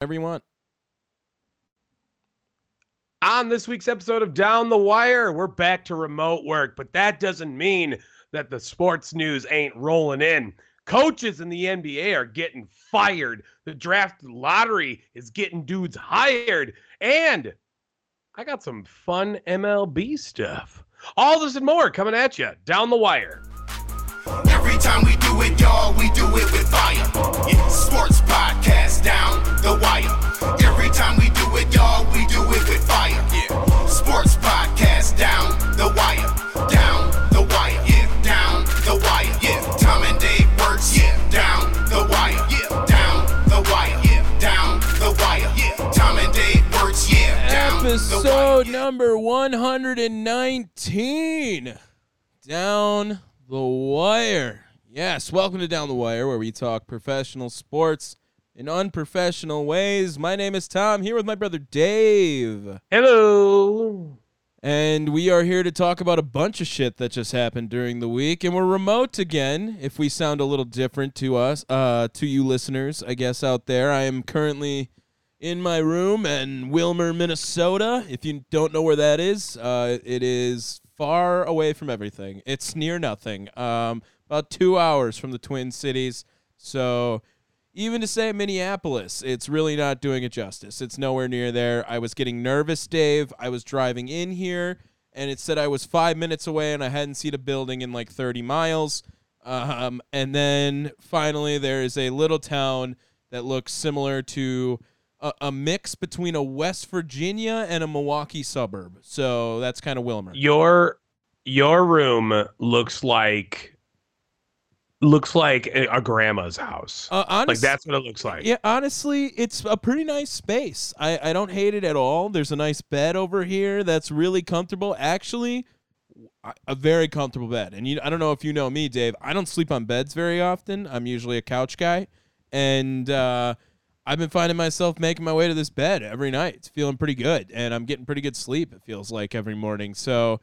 Whatever you want. On this week's episode of Down the Wire, we're back to remote work, but that doesn't mean that the sports news ain't rolling in. Coaches in the NBA are getting fired. The draft lottery is getting dudes hired. And I got some fun MLB stuff. All this and more coming at you down the wire. Every time we do it, y'all, we do it with fire. Yeah, sports Episode number 119. Down the Wire. Yes, welcome to Down the Wire, where we talk professional sports in unprofessional ways. My name is Tom, here with my brother Dave. Hello. And we are here to talk about a bunch of shit that just happened during the week. And we're remote again, if we sound a little different to us, uh, to you listeners, I guess, out there. I am currently in my room in Willmar, Minnesota. If you don't know where that is, uh, it is far away from everything. It's near nothing. Um, about two hours from the Twin Cities. So even to say Minneapolis, it's really not doing it justice. It's nowhere near there. I was getting nervous, Dave. I was driving in here, and it said I was five minutes away, and I hadn't seen a building in like 30 miles. Um, and then finally, there is a little town that looks similar to a, a mix between a West Virginia and a Milwaukee suburb. So that's kind of Willmar. Your your room looks like looks like a, grandma's house. Uh, honest- like that's what it looks like. Yeah, honestly, it's a pretty nice space. I, I don't hate it at all. There's a nice bed over here that's really comfortable. Actually, a- a very comfortable bed. And you, I don't know if you know me, Dave. I don't sleep on beds very often. I'm usually a couch guy, and uh, I've been finding myself making my way to this bed every night. It's feeling pretty good, and I'm getting pretty good sleep. It feels like every morning. So,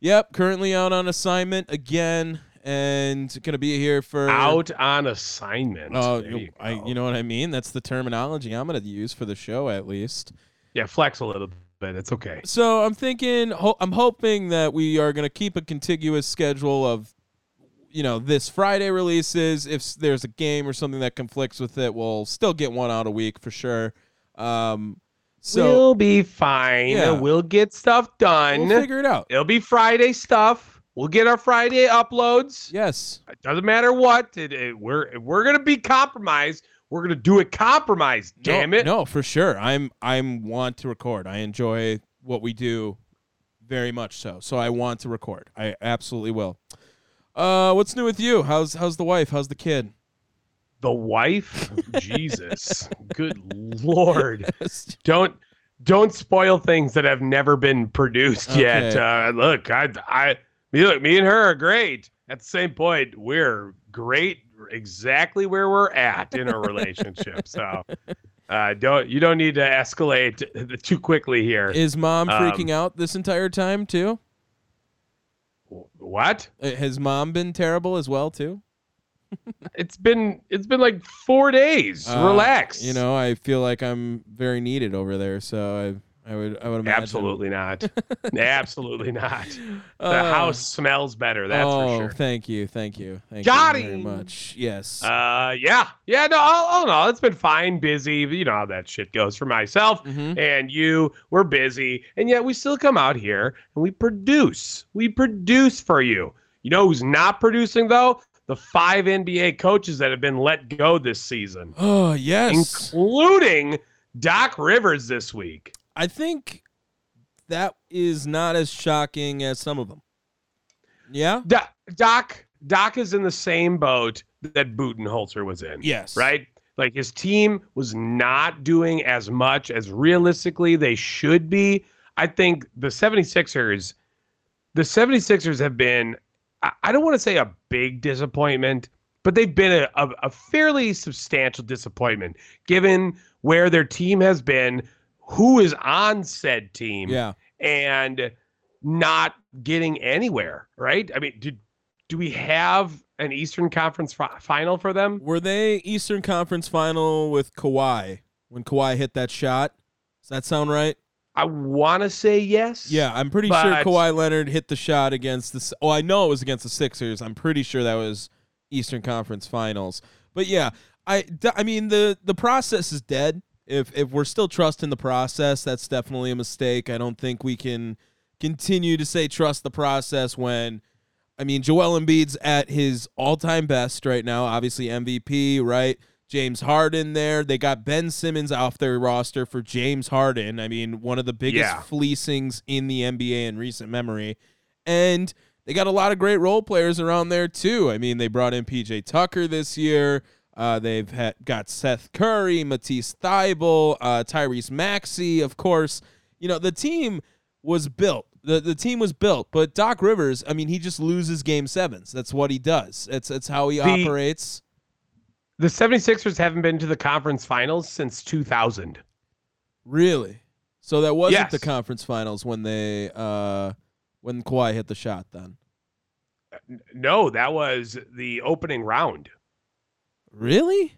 yep, currently out on assignment again, and gonna be here for Out on assignment. Oh, you, I, you know what I mean? That's the terminology I'm going to use for the show, at least. yeah, flex a little bit. It's okay. So I'm thinking, ho- I'm hoping that we are going to keep a contiguous schedule of, you know, this Friday releases. If there's a game or something that conflicts with it, we'll still get one out a week for sure. Um, so we'll be fine. Yeah. We'll get stuff done. we'll figure it out. It'll be Friday stuff. We'll get our Friday uploads. Yes. It doesn't matter what. It, it- we're we're gonna be compromised. We're gonna do it compromised. Damn no, it. No, for sure. I'm I'm want to record. I enjoy what we do very much so. So I want to record. I absolutely will. Uh what's new with you? How's how's the wife? How's the kid? The wife. Jesus. Good lord. Don't don't spoil things that have never been produced yet. Uh, look, I I me look, me and her are great. At the same point, we're great exactly where we're at in a relationship. So uh, don't you don't need to escalate too quickly here. Is mom Um, freaking out this entire time too? What? Uh, Has mom been terrible as well too? It's been it's been like four days. Uh, Relax. You know, I feel like I'm very needed over there, so I would I would imagine Absolutely not. Absolutely not. The Uh, house smells better. That's oh, for sure. thank you, thank you, thank Got you very much. Yes. Uh, yeah, yeah. No, oh, oh no, it's been fine. Busy. You know how that shit goes for myself Mhm. and you. We're busy, and yet we still come out here and we produce. We produce for you. You know who's not producing though? The five NBA coaches that have been let go this season, Oh yes. including Doc Rivers this week. I think that is not as shocking as some of them. Yeah. Doc, Doc, Doc is in the same boat that Budenholzer was in. Yes. right? Like his team was not doing as much as realistically they should be. I think the 76ers, the 76ers have been, I, don't want to say a big disappointment, but they've been a, a, a fairly substantial disappointment given where their team has been, who is on said team, Yeah. and not getting anywhere, right? I mean, did, do we have an Eastern Conference fi- final for them? Were they Eastern Conference final with Kawhi? when Kawhi hit that shot. Does that sound right? I want to say yes. Yeah, I'm pretty sure But- Kawhi Leonard hit the shot against the. Oh, I know it was against the Sixers. I'm pretty sure that was Eastern Conference Finals. But yeah, I I mean the the process is dead. If if we're still trusting the process, that's definitely a mistake. I don't think we can continue to say trust the process when. I mean, Joel Embiid's at his all-time best right now. Obviously MVP, right? James Harden there. They got Ben Simmons off their roster for James Harden. I mean, one of the biggest Yeah. fleecings in the NBA in recent memory. And they got a lot of great role players around there too. I mean, they brought in PJ Tucker this year. Uh, they've had, got Seth Curry, Matisse Thybulle, uh, Tyrese Maxey, of course. You know, the team was built. The, the team was built, but Doc Rivers, I mean, he just loses game sevens. That's what he does. It's it's how he The- operates. The 76ers haven't been to the conference finals since 2000. Really? So that wasn't Yes. the conference finals when they uh when Kawhi hit the shot then. No, that was the opening round. Really?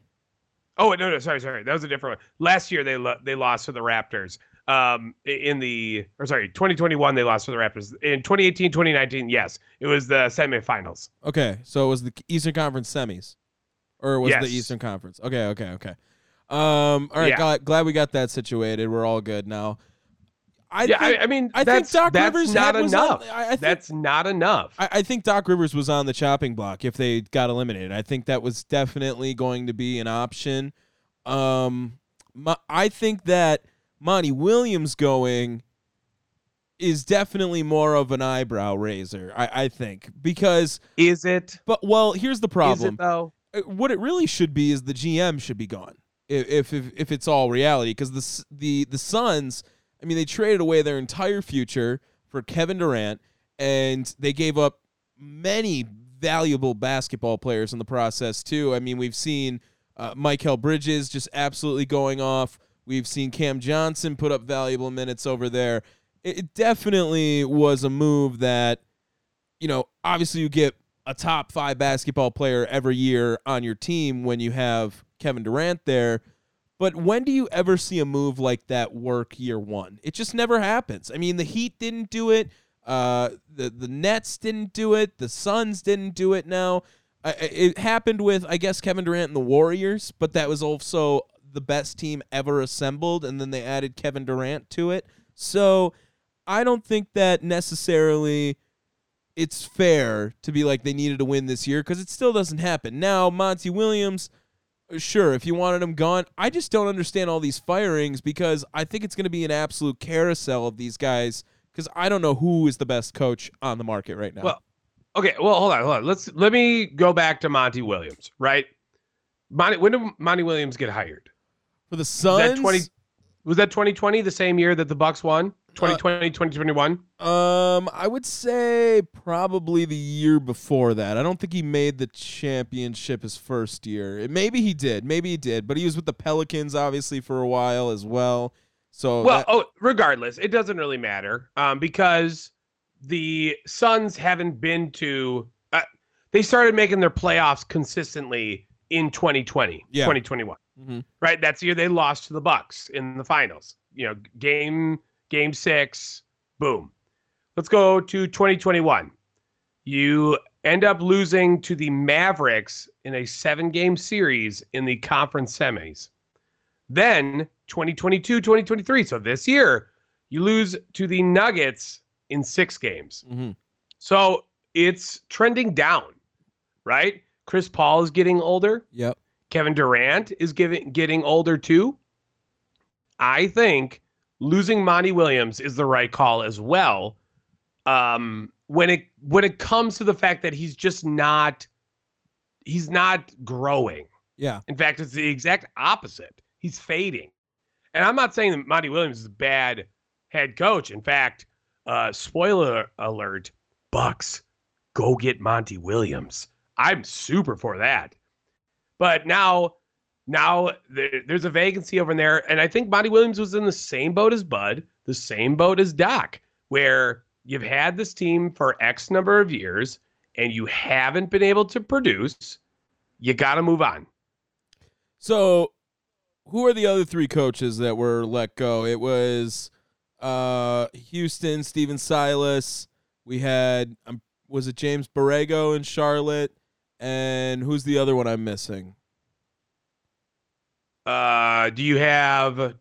Oh no, no, sorry, sorry. That was a different one. Last year they lo- they lost to the Raptors. Um, in the or sorry, 2021 they lost to the Raptors. In 2018, 2019, yes, it was the semifinals. Okay, so it was the Eastern Conference semis, or was Yes. the Eastern Conference? Okay, okay, okay. Um, all right, Yeah. glad, glad we got that situated. We're all good now. I yeah, think, I, I mean, I think Doc that's Rivers not was on- enough. I- I think- that's not enough. I, I think Doc Rivers was on the chopping block if they got eliminated. I think that was definitely going to be an option. Um, my, I think that Monty Williams going is definitely more of an eyebrow raiser. I, I think because, Is it? but well, here's the Is problem. it though? Uh, what it really should be is the GM should be gone if if if, if it's all reality because the the the Suns I mean they traded away their entire future for Kevin Durant and they gave up many valuable basketball players in the process too. I mean we've seen uh, Mikal Bridges just absolutely going off. We've seen Cam Johnson put up valuable minutes over there. It, it definitely was a move that you know, obviously you get a top five basketball player every year on your team when you have Kevin Durant there. But when do you ever see a move like that work year one? It just never happens. I mean, the Heat didn't do it. Uh, the the Nets didn't do it. The Suns didn't do it. Now, I, it happened with I guess Kevin Durant and the Warriors, but that was also the best team ever assembled, and then they added Kevin Durant to it. So I don't think that necessarily it's fair to be like they needed to win this year because it still doesn't happen. Now, Monty Williams, sure, if you wanted him gone, I just don't understand all these firings because I think it's going to be an absolute carousel of these guys because I don't know who is the best coach on the market right now. Well, Okay, well, hold on, hold on. Let's let me go back to Monty Williams, right? Monty, when did Monty Williams get hired? For the Was Suns, that 20 Was that 2020, the same year that the Bucks won? 2020, 2021? um, I would say probably the year before that. I don't think he made the championship his first year. Maybe he did, maybe he did, but he was with the Pelicans obviously for a while as well. So Well, that- oh, regardless, it doesn't really matter um, because the Suns haven't been to. Uh, they started making their playoffs consistently in 2020, Yeah. 2021. Mhm. Right, that's the year they lost to the Bucks in the finals. You know, game game six, boom. Let's go to 2021. You end up losing to the Mavericks in a seven game series in the conference semis. Then 2022, 2023. So this year, you lose to the Nuggets in six games. Mhm. So it's trending down, right? Chris Paul is getting older. Yep. Kevin Durant is giving getting older too. I think losing Monty Williams is the right call as well. Um, when it when it comes to the fact that he's just not he's not growing. Yeah. In fact, it's the exact opposite. He's fading. And I'm not saying that Monty Williams is a bad head coach. In fact, uh, spoiler alert, Bucks, go get Monty Williams. I'm super for that. But now, now there, there's a vacancy over there, and I think Monty Williams was in the same boat as Bud, the same boat as Doc, where you've had this team for X number of years, and you haven't been able to produce. You got to move on. So, who are the other three coaches that were let go? It was uh, Houston, Stephen Silas. We had um, was it James Borrego in Charlotte, and who's the other one I'm missing? Uh, do you have uh,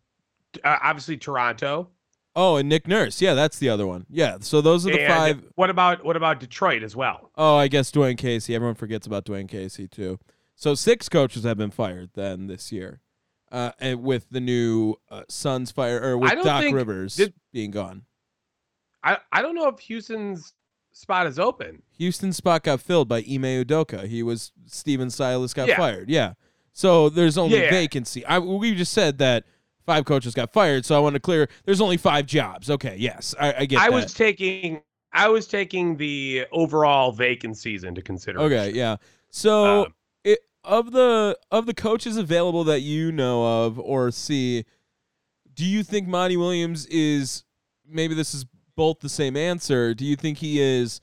obviously Toronto? Oh, and Nick Nurse. Yeah, that's the other one. Yeah, so those are the And five. What about what about Detroit as well? Oh, I guess Dwane Casey. Everyone forgets about Dwane Casey too. So six coaches have been fired then this year, uh, and with the new uh, Suns fire or with Doc Rivers being gone. I I don't know if Houston's spot is open. Houston's spot got filled by Ime Udoka. He was Stephen Silas got Yeah. fired. Yeah. So there's only Yeah. vacancy. I we just said that five coaches got fired, so I want to clear there's only five jobs. Okay, yes. I, I get I that. was taking I was taking the overall vacancies into consideration. Okay, yeah. So Um, it, of the of the coaches available that you know of or see, do you think Monty Williams is maybe this is both the same answer? Do you think he is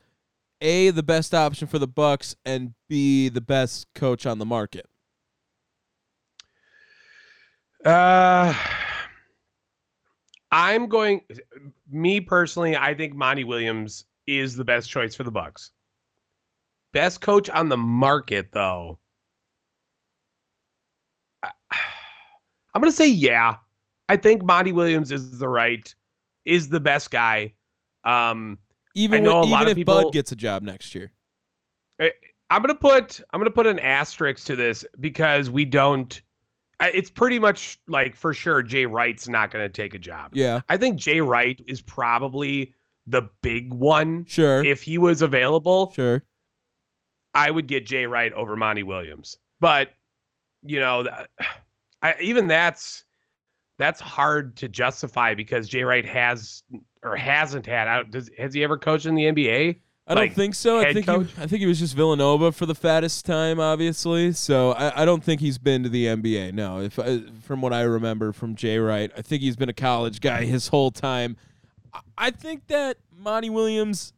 a the best option for the Bucks and b the best coach on the market? Uh, I'm going. Me personally, I think Monty Williams is the best choice for the Bucks. Best coach on the market, though. I'm gonna say yeah. I think Monty Williams is the right, is the best guy. Um, Even know when- a lot even of if people- Bud gets a job next year. I'm gonna put I'm gonna put an asterisk to this because we don't. It's pretty much like for sure Jay Wright's not gonna take a job. Yeah, I think Jay Wright is probably the big one. sure, If he was available, sure. I would get Jay Wright over Monty Williams. But you know, I, even that's that's hard to justify because Jay Wright has or hasn't had. Don't- Does, has he ever coached in the NBA? I don't think so. I think coach? he, I think he was just Villanova for the fattest time, obviously. So I, I don't think he's been to the NBA. No, if I, from what I remember from Jay Wright, I think he's been a college guy his whole time. I- I think that Monty Williams,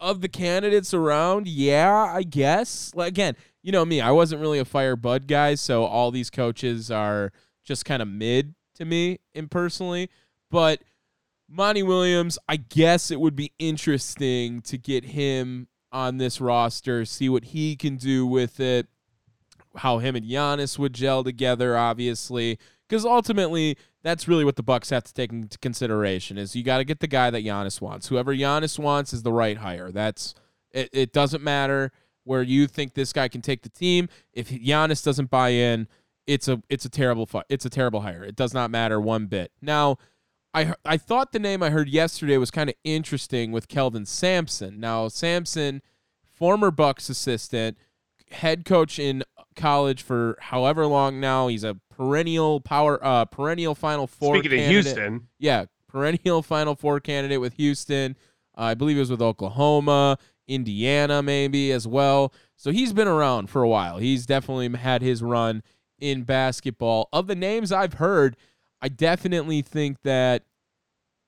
of the candidates around, yeah, I guess. Like again, you know me, I wasn't really a fire Bud guy, so all these coaches are just kind of mid to me, impersonally. But Monty Williams, I guess it would be interesting to get him on this roster, see what he can do with it, how him and Giannis would gel together, obviously. Because ultimately, that's really what the Bucks have to take into consideration is you got to get the guy that Giannis wants. Whoever Giannis wants is the right hire. That's it, it doesn't matter where you think this guy can take the team. If Giannis doesn't buy in, it's a it's a terrible fu- it's a terrible hire. It does not matter one bit. Now, I I thought the name I heard yesterday was kind of interesting with Kelvin Sampson. Now Sampson, former Bucks assistant, head coach in college for however long now. He's a perennial power uh perennial Final Four. Speaking of. Houston, yeah, perennial Final Four candidate with Houston. Uh, I believe it was with Oklahoma, Indiana, maybe as well. So he's been around for a while. He's definitely had his run in basketball. Of the names I've heard, I definitely think that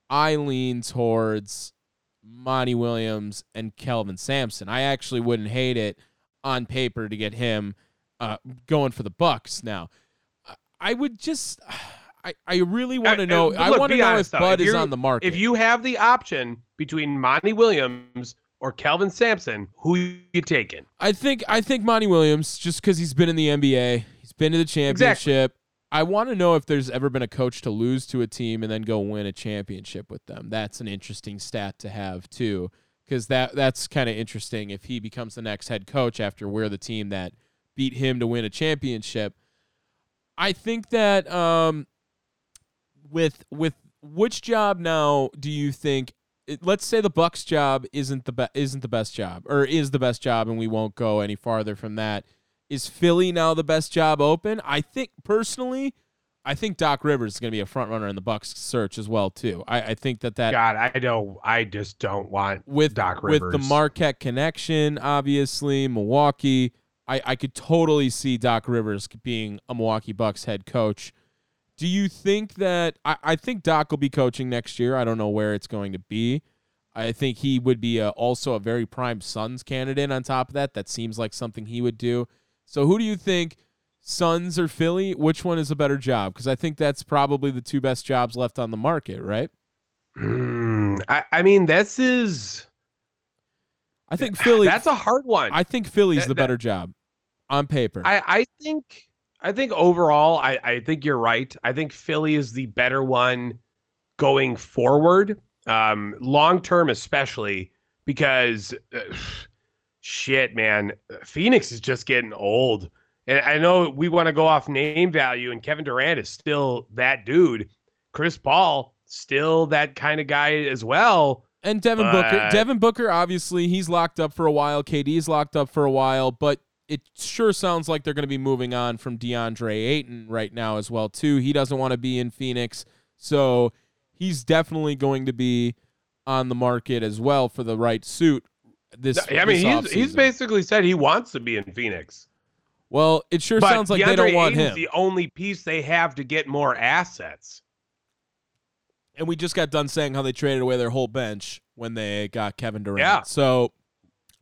I lean towards Monty Williams and Kelvin Sampson. I actually wouldn't hate it on paper to get him uh, going for the Bucks. Now, I- I would just, I, I really want to Uh, uh, know. but I want to know honest, if though. Bud If is on the market. if you have the option between Monty Williams or Kelvin Sampson, who you taking? I think I think Monty Williams, just because he's been in the NBA, he's been to the championship. I want to know if there's ever been a coach to lose to a team and then go win a championship with them. That's an interesting stat to have too, because that that's kind of interesting if he becomes the next head coach after we're the team that beat him to win a championship. I think that um, with with which job now do you think let's say the Bucks job isn't the be- isn't the best job or is the best job and we won't go any farther from that. Is Philly now the best job open? I think personally, I think Doc Rivers is going to be a front runner in the Bucks search as well too. I, I think that that God, I don't. I just don't want with Doc with the Marquette connection, obviously Milwaukee. I, I could totally see Doc Rivers being a Milwaukee Bucks head coach. Do you think that I, I think Doc will be coaching next year? I don't know where it's going to be. I think he would be a, also a very prime Suns candidate on top of that. That seems like something he would do. So who do you think Suns or Philly, which one is a better job? Because I think that's probably the two best jobs left on the market, right? Mm, I, I mean, this is I think Philly. that's a hard one. I think Philly's That- the that- better job on paper. I, I think I think overall, I, I think you're right. I think Philly is the better one going forward, um, long term especially because uh, shit, man, Phoenix is just getting old. And I know we want to go off name value, and Kevin Durant is still that dude. Chris Paul still that kind of guy as well. And Devin Booker, Devin Booker, obviously, he's locked up for a while. KD's locked up for a while, but it sure sounds like they're going to be moving on from DeAndre Ayton right now as well too. He doesn't want to be in Phoenix, so he's definitely going to be on the market as well for the right suit. This, I mean, this he's he's basically said he wants to be in Phoenix. Well, it sure but sounds like DeAndre they don't want him. the only piece they have to get more assets. and we just got done saying how they traded away their whole bench when they got Kevin Durant. Yeah. So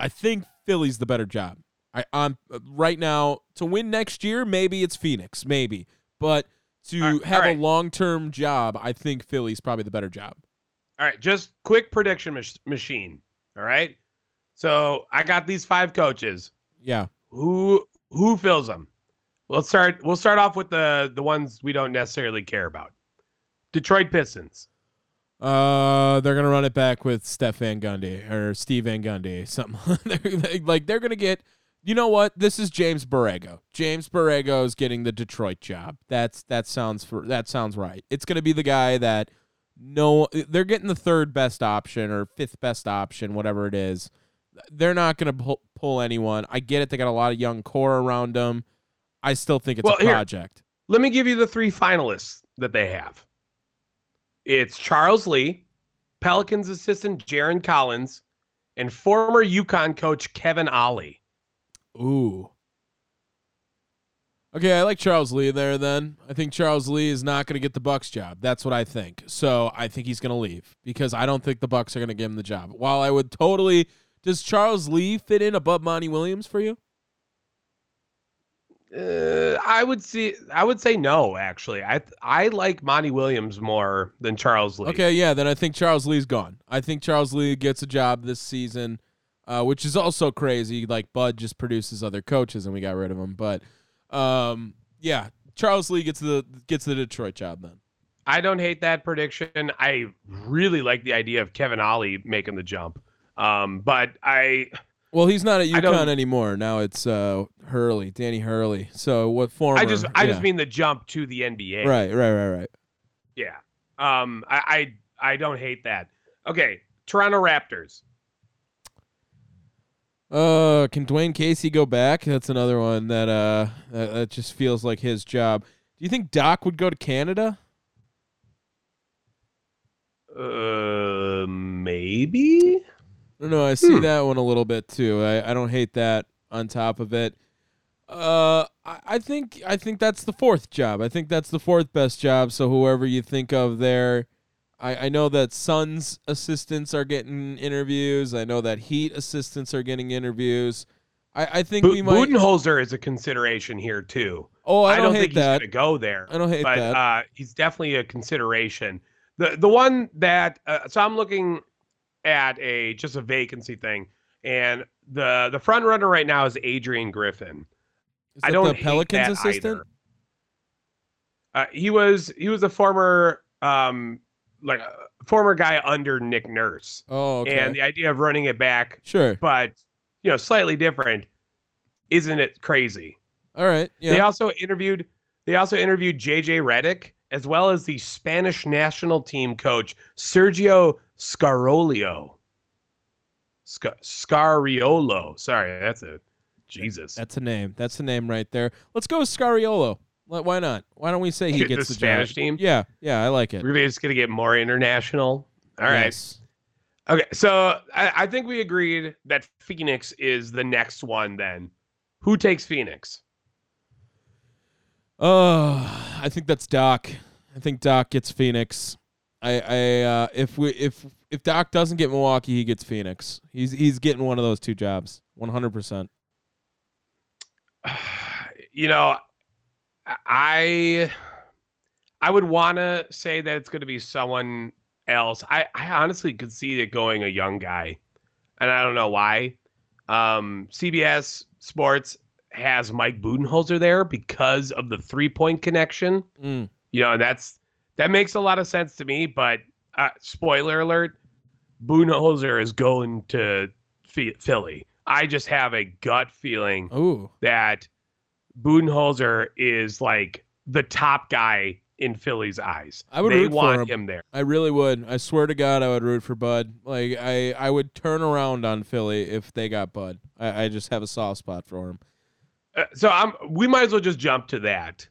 I think Philly's the better job. I on uh, right now to win next year, maybe it's Phoenix, maybe, but to right, have right. a long term job, I think Philly's probably the better job. All right, just quick prediction mach- machine. All right. So I got these five coaches. Yeah. Who who fills them? We'll start. We'll start off with the the ones we don't necessarily care about. Detroit Pistons. Uh, they're gonna run it back with Steph Van Gundy or Steve Van Gundy, something they're, like they're gonna get. You know what? This is James Borrego. James Borrego is getting the Detroit job. That's that sounds for that sounds right. It's gonna be the guy that no, they're getting the third best option or fifth best option, whatever it is. They're not gonna pull, pull anyone. I get it. They got a lot of young core around them. I still think it's Well, a here- project. Let me give you the three finalists that they have. It's Charles Lee, Pelicans assistant Jarron Collins, and former UConn coach Kevin Ollie. Ooh. Okay, I like Charles Lee there then. I think Charles Lee is not going to get the Bucks job. That's what I think. So, I think he's going to leave because I don't think the Bucks are going to give him the job. While I would totally Does Charles Lee fit in above Monty Williams for you? Uh, I would see. I would say no. Actually, I I like Monty Williams more than Charles Lee. Okay, yeah, then I think Charles Lee's gone. I think Charles Lee gets a job this season, uh, which is also crazy. Like Bud just produces other coaches, and we got rid of him. But um, yeah, Charles Lee gets the gets the Detroit job then. I don't hate that prediction. I really like the idea of Kevin Ollie making the jump. Um, but I Well, he's not at UConn anymore. Now it's uh, Hurley, Danny Hurley. So what former? I just I yeah. just mean the jump to the NBA. right, right, right, right. Yeah. Um. I I, I don't hate that. Okay. Toronto Raptors. Uh, can Dwane Casey go back? That's another one that uh that, that just feels like his job. Do you think Doc would go to Canada? Uh, maybe. I don't. I see Hmm. that one a little bit too. I, I don't hate that. On top of it, uh, I, I think I think that's the fourth job. I think that's the fourth best job. So whoever you think of there, I, I know that Suns assistants are getting interviews. I know that Heat assistants are getting interviews. I, I think Bu- we might. Budenholzer is a consideration here too. oh, I I don't, don't, hate think that. he's going to go there. I don't hate but that. uh, he's definitely a consideration. The the one that uh, so I'm looking at a just a vacancy thing, and the the front runner right now is Adrian Griffin. Is I don't the Pelicans assistant. Uh, he was he was a former um like a former guy under Nick Nurse, Oh, okay. and the idea of running it back, sure. but you know slightly different, isn't it crazy? All right. Yeah. They also interviewed they also interviewed JJ Redick as well as the Spanish national team coach Sergio Scarolio. Scar- Scariolo. Sorry, that's a Jesus. That's a name. That's a name right there. Let's go with Scariolo. Why- not? Why don't we say he The gets the, Spanish job? team? Yeah. Yeah. I like it. We're just gonna get more international. All right. Yes. Okay. So I, I think we agreed that Phoenix is the next one. Then, who takes Phoenix? Oh, I think that's Doc. I think Doc gets Phoenix. I, I, uh, if we, if, if Doc doesn't get Milwaukee, he gets Phoenix. He's, he's getting one of those two jobs. One hundred percent. you know, I I would want to say that it's going to be someone else. I I honestly could see it going a young guy, and I don't know why. Um, CBS Sports has Mike Budenholzer there because of the three point connection. Mm. You know, and that's that makes a lot of sense to me. But uh, spoiler alert: Budenholzer is going to Philly. I just have a gut feeling Ooh. that Budenholzer is like the top guy in Philly's eyes. I would they root for him. him there. I really would. I swear to God, I would root for Bud. Like I, I would turn around on Philly if they got Bud. I, I just have a soft spot for him. Uh, so I'm we might as well just jump to that.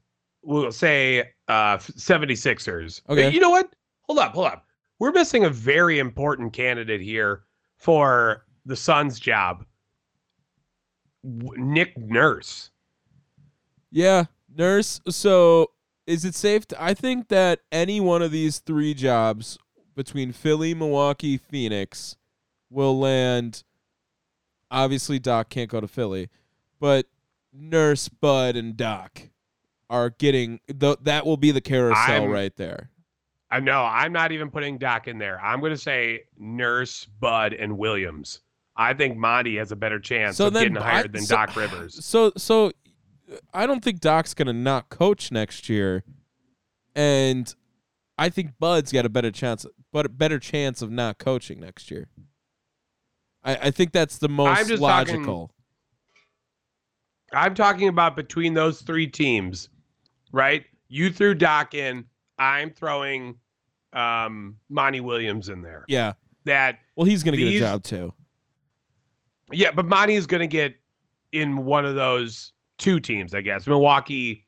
We'll say uh 76ers. Okay. You know what? Hold up, hold up. We're missing a very important candidate here for the Suns job. Nick Nurse. Yeah, nurse. So is it safe? To, I think that any one of these three jobs between Philly, Milwaukee, Phoenix will land. Obviously, Doc can't go to Philly, but Nurse, Bud, and Doc are getting the, that will be the carousel I'm- right there. I know I'm not even putting Doc in there. I'm going to say Nurse, Bud, and Williams. I think Monty has a better chance So of getting I- hired than so- Doc Rivers. So so I don't think Doc's gonna not coach next year, and I think Bud's got a better chance, but a better chance of not coaching next year. I, I think that's the most just talking- logical. I'm talking about between those three teams, right? You threw Doc in. I'm throwing um, Monty Williams in there. Yeah. That Well, he's gonna get a job too. yeah, but Monty is going to get in one of those two teams, I guess. Milwaukee,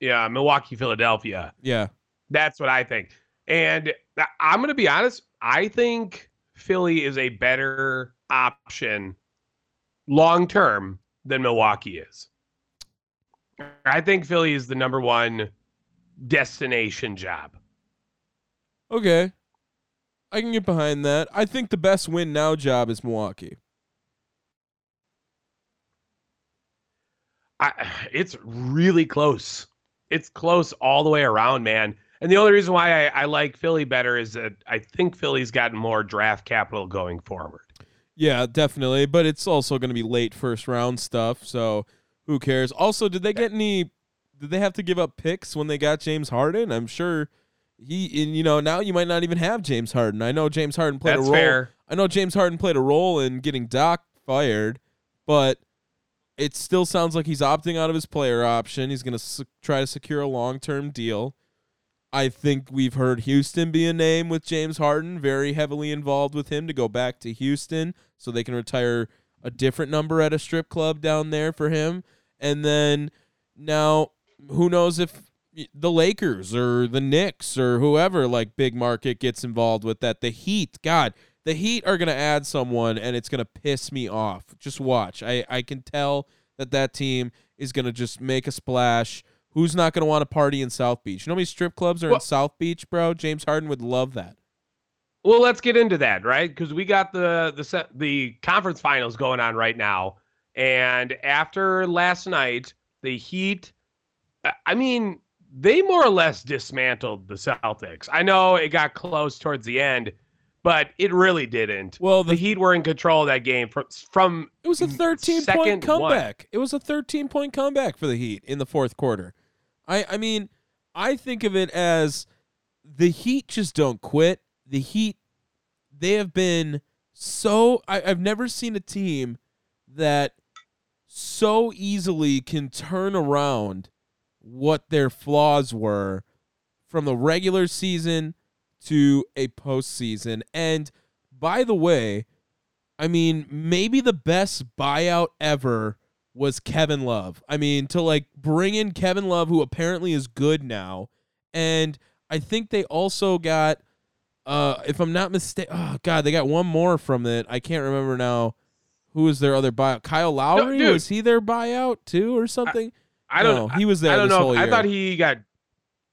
yeah, Milwaukee, Philadelphia. Yeah. That's what I think. And I'm going to be honest. I think Philly is a better option long term than Milwaukee is. I think Philly is the number one destination job. Okay. I can get behind that. I think the best win now job is Milwaukee. I, it's really close. It's close all the way around, man. And the only reason why I, I like Philly better is that I think Philly's gotten more draft capital going forward. Yeah, definitely. But it's also going to be late first round stuff. So who cares? Also, did they get any? Did they have to give up picks when they got James Harden? I'm sure he. And you know, now you might not even have James Harden. I know James Harden played That's a role. fair. I know James Harden played a role in getting Doc fired, but it still sounds like he's opting out of his player option. He's going to s- try to secure a long term deal. I think we've heard Houston be a name with James Harden, very heavily involved with him to go back to Houston so they can retire a different number at a strip club down there for him. And then now, who knows if the Lakers or the Knicks or whoever, like big market, gets involved with that. The Heat, God, the Heat are going to add someone and it's going to piss me off. Just watch. I, I can tell that that team is going to just make a splash. Who's not going to want to party in South Beach? You know how many strip clubs are in South Beach, bro? James Harden would love that. Well, let's get into that, right? Because we got the the set, the conference finals going on right now, and after last night, the Heat. I- mean, they more or less dismantled the Celtics. I know it got close towards the end, but it really didn't. Well, The the, Heat were in control of that game from from it was a 13 point comeback. It was a 13 point comeback for the Heat in the fourth quarter. I I mean, I think of it as the Heat just don't quit. The Heat they have been so I, I've never seen a team that so easily can turn around what their flaws were from the regular season to a postseason. And by the way, I mean, maybe the best buyout ever was Kevin Love. I mean, to like bring in Kevin Love, who apparently is good now. And I think they also got, uh, if I'm not mistaken, oh, God, they got one more from it. I can't remember now. Who was their other buyout? Kyle Lowry? dude. was he their buyout too or something? I don't No, know. he was there I don't this know. I thought he got.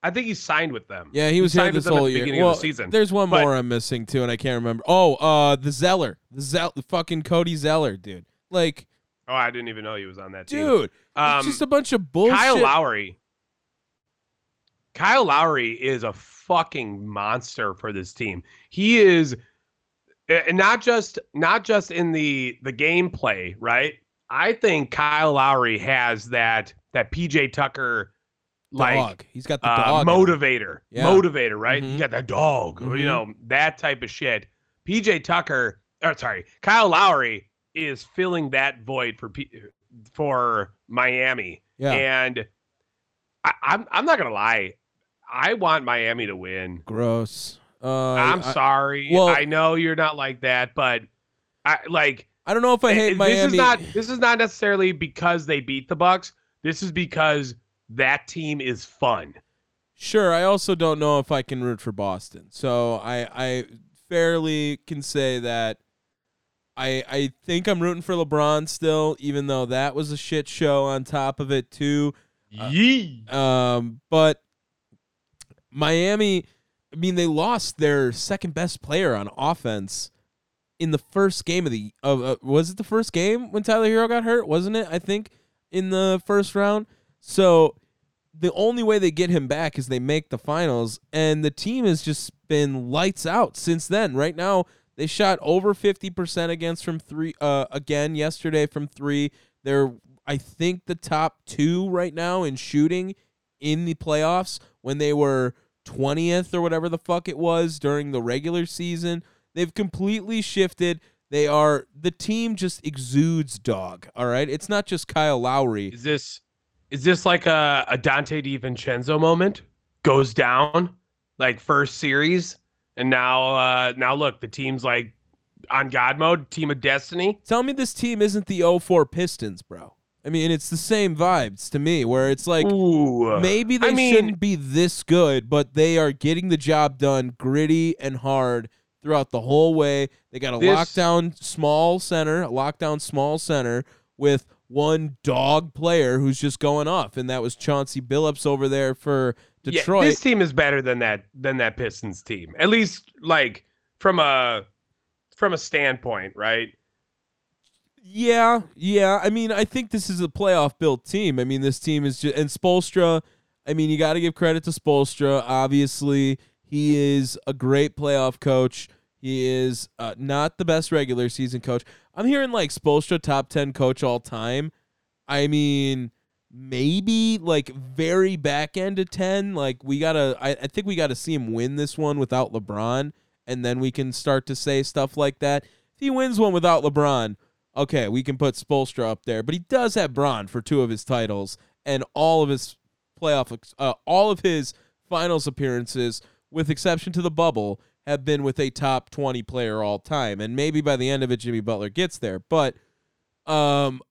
I think he signed with them. Yeah, he was here this whole year. Well, the season. there's one But- more I'm missing too, and I can't remember. Oh, uh, the Zeller, the Zell, the fucking Cody Zeller, dude. Like, Oh, I didn't even know he was on that team. dude, um, it's just a bunch of bullshit. Kyle Lowry. Kyle Lowry is a fucking monster for this team. He is and not just not just in the the gameplay, right? I think Kyle Lowry has that that PJ Tucker like dog. He's got the uh, dog. motivator, Yeah. motivator, right? Mhm. You got that dog, Mhm. you know, that type of shit. PJ Tucker, or sorry, Kyle Lowry is filling that void for P- for Miami, Yeah. and I, I'm I'm not gonna lie, I want Miami to win. Gross. Uh, I'm I, sorry, well- I know you're not like that, but I like I don't know if I hate this Miami. is not this is not necessarily because they beat the Bucks. This is because that team is fun. Sure, I also don't know if I can root for Boston. So I I fairly can say that I I think I'm rooting for LeBron still, even though that was a shit show on top of it too. Yee. Um, but Miami, I mean, they lost their second best player on offense in the first game of the of uh, was it the first game when Tyler Herro got hurt? Wasn't it? I think in the first round. So the only way they get him back is they make the finals, and the team has just been lights out since then. Right now, they shot over fifty percent against from three. Uh, again yesterday from three. They're I think the top two right now in shooting in the playoffs when they were twentieth or whatever the fuck it was during the regular season. They've completely shifted. They are the team just exudes dog. All right, it's not just Kyle Lowry. Is this is this like a, a Donte DiVincenzo moment? Goes down like first series, and now uh now look, the team's like on God mode, team of destiny. Tell me this team isn't the 04 Pistons, bro. I mean, it's the same vibes to me where it's like Ooh. maybe they I mean- shouldn't be this good, but they are getting the job done gritty and hard throughout the whole way. They got a This- lockdown small center, a lockdown small center with one dog player who's just going off, and that was Chauncey Billups over there for Detroit. Yeah, this team is better than that than that Pistons team. At least like from a from a standpoint, right? Yeah, yeah. I mean, I think this is a playoff built team. I mean, this team is just and Spoelstra. I mean, you got to give credit to Spoelstra. Obviously, he is a great playoff coach. He is uh, not the best regular season coach. I'm hearing like Spoelstra top ten coach all time. I mean, maybe like very back end of ten. Like we gotta. I, I think we got to see him win this one without LeBron, and then we can start to say stuff like that. If he wins one without LeBron, okay, we can put Spoelstra up there, but he does have Bron for two of his titles and all of his playoff, uh, all of his finals appearances, with exception to the bubble, have been with a top twenty player all time, and maybe by the end of it, Jimmy Butler gets there, but um,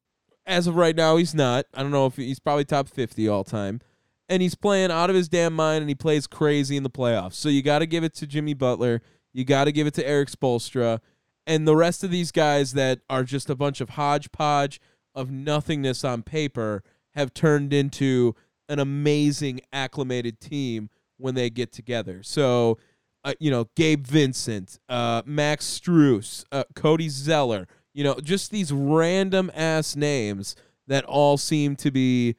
as of right now, he's not. I don't know if he's probably top fifty all time. And he's playing out of his damn mind, and he plays crazy in the playoffs. So you got to give it to Jimmy Butler. You got to give it to Erik Spoelstra and the rest of these guys that are just a bunch of hodgepodge of nothingness on paper have turned into an amazing acclimated team when they get together. So, uh, you know, Gabe Vincent, uh, Max Strus, uh, Cody Zeller, you know, just these random ass names that all seem to be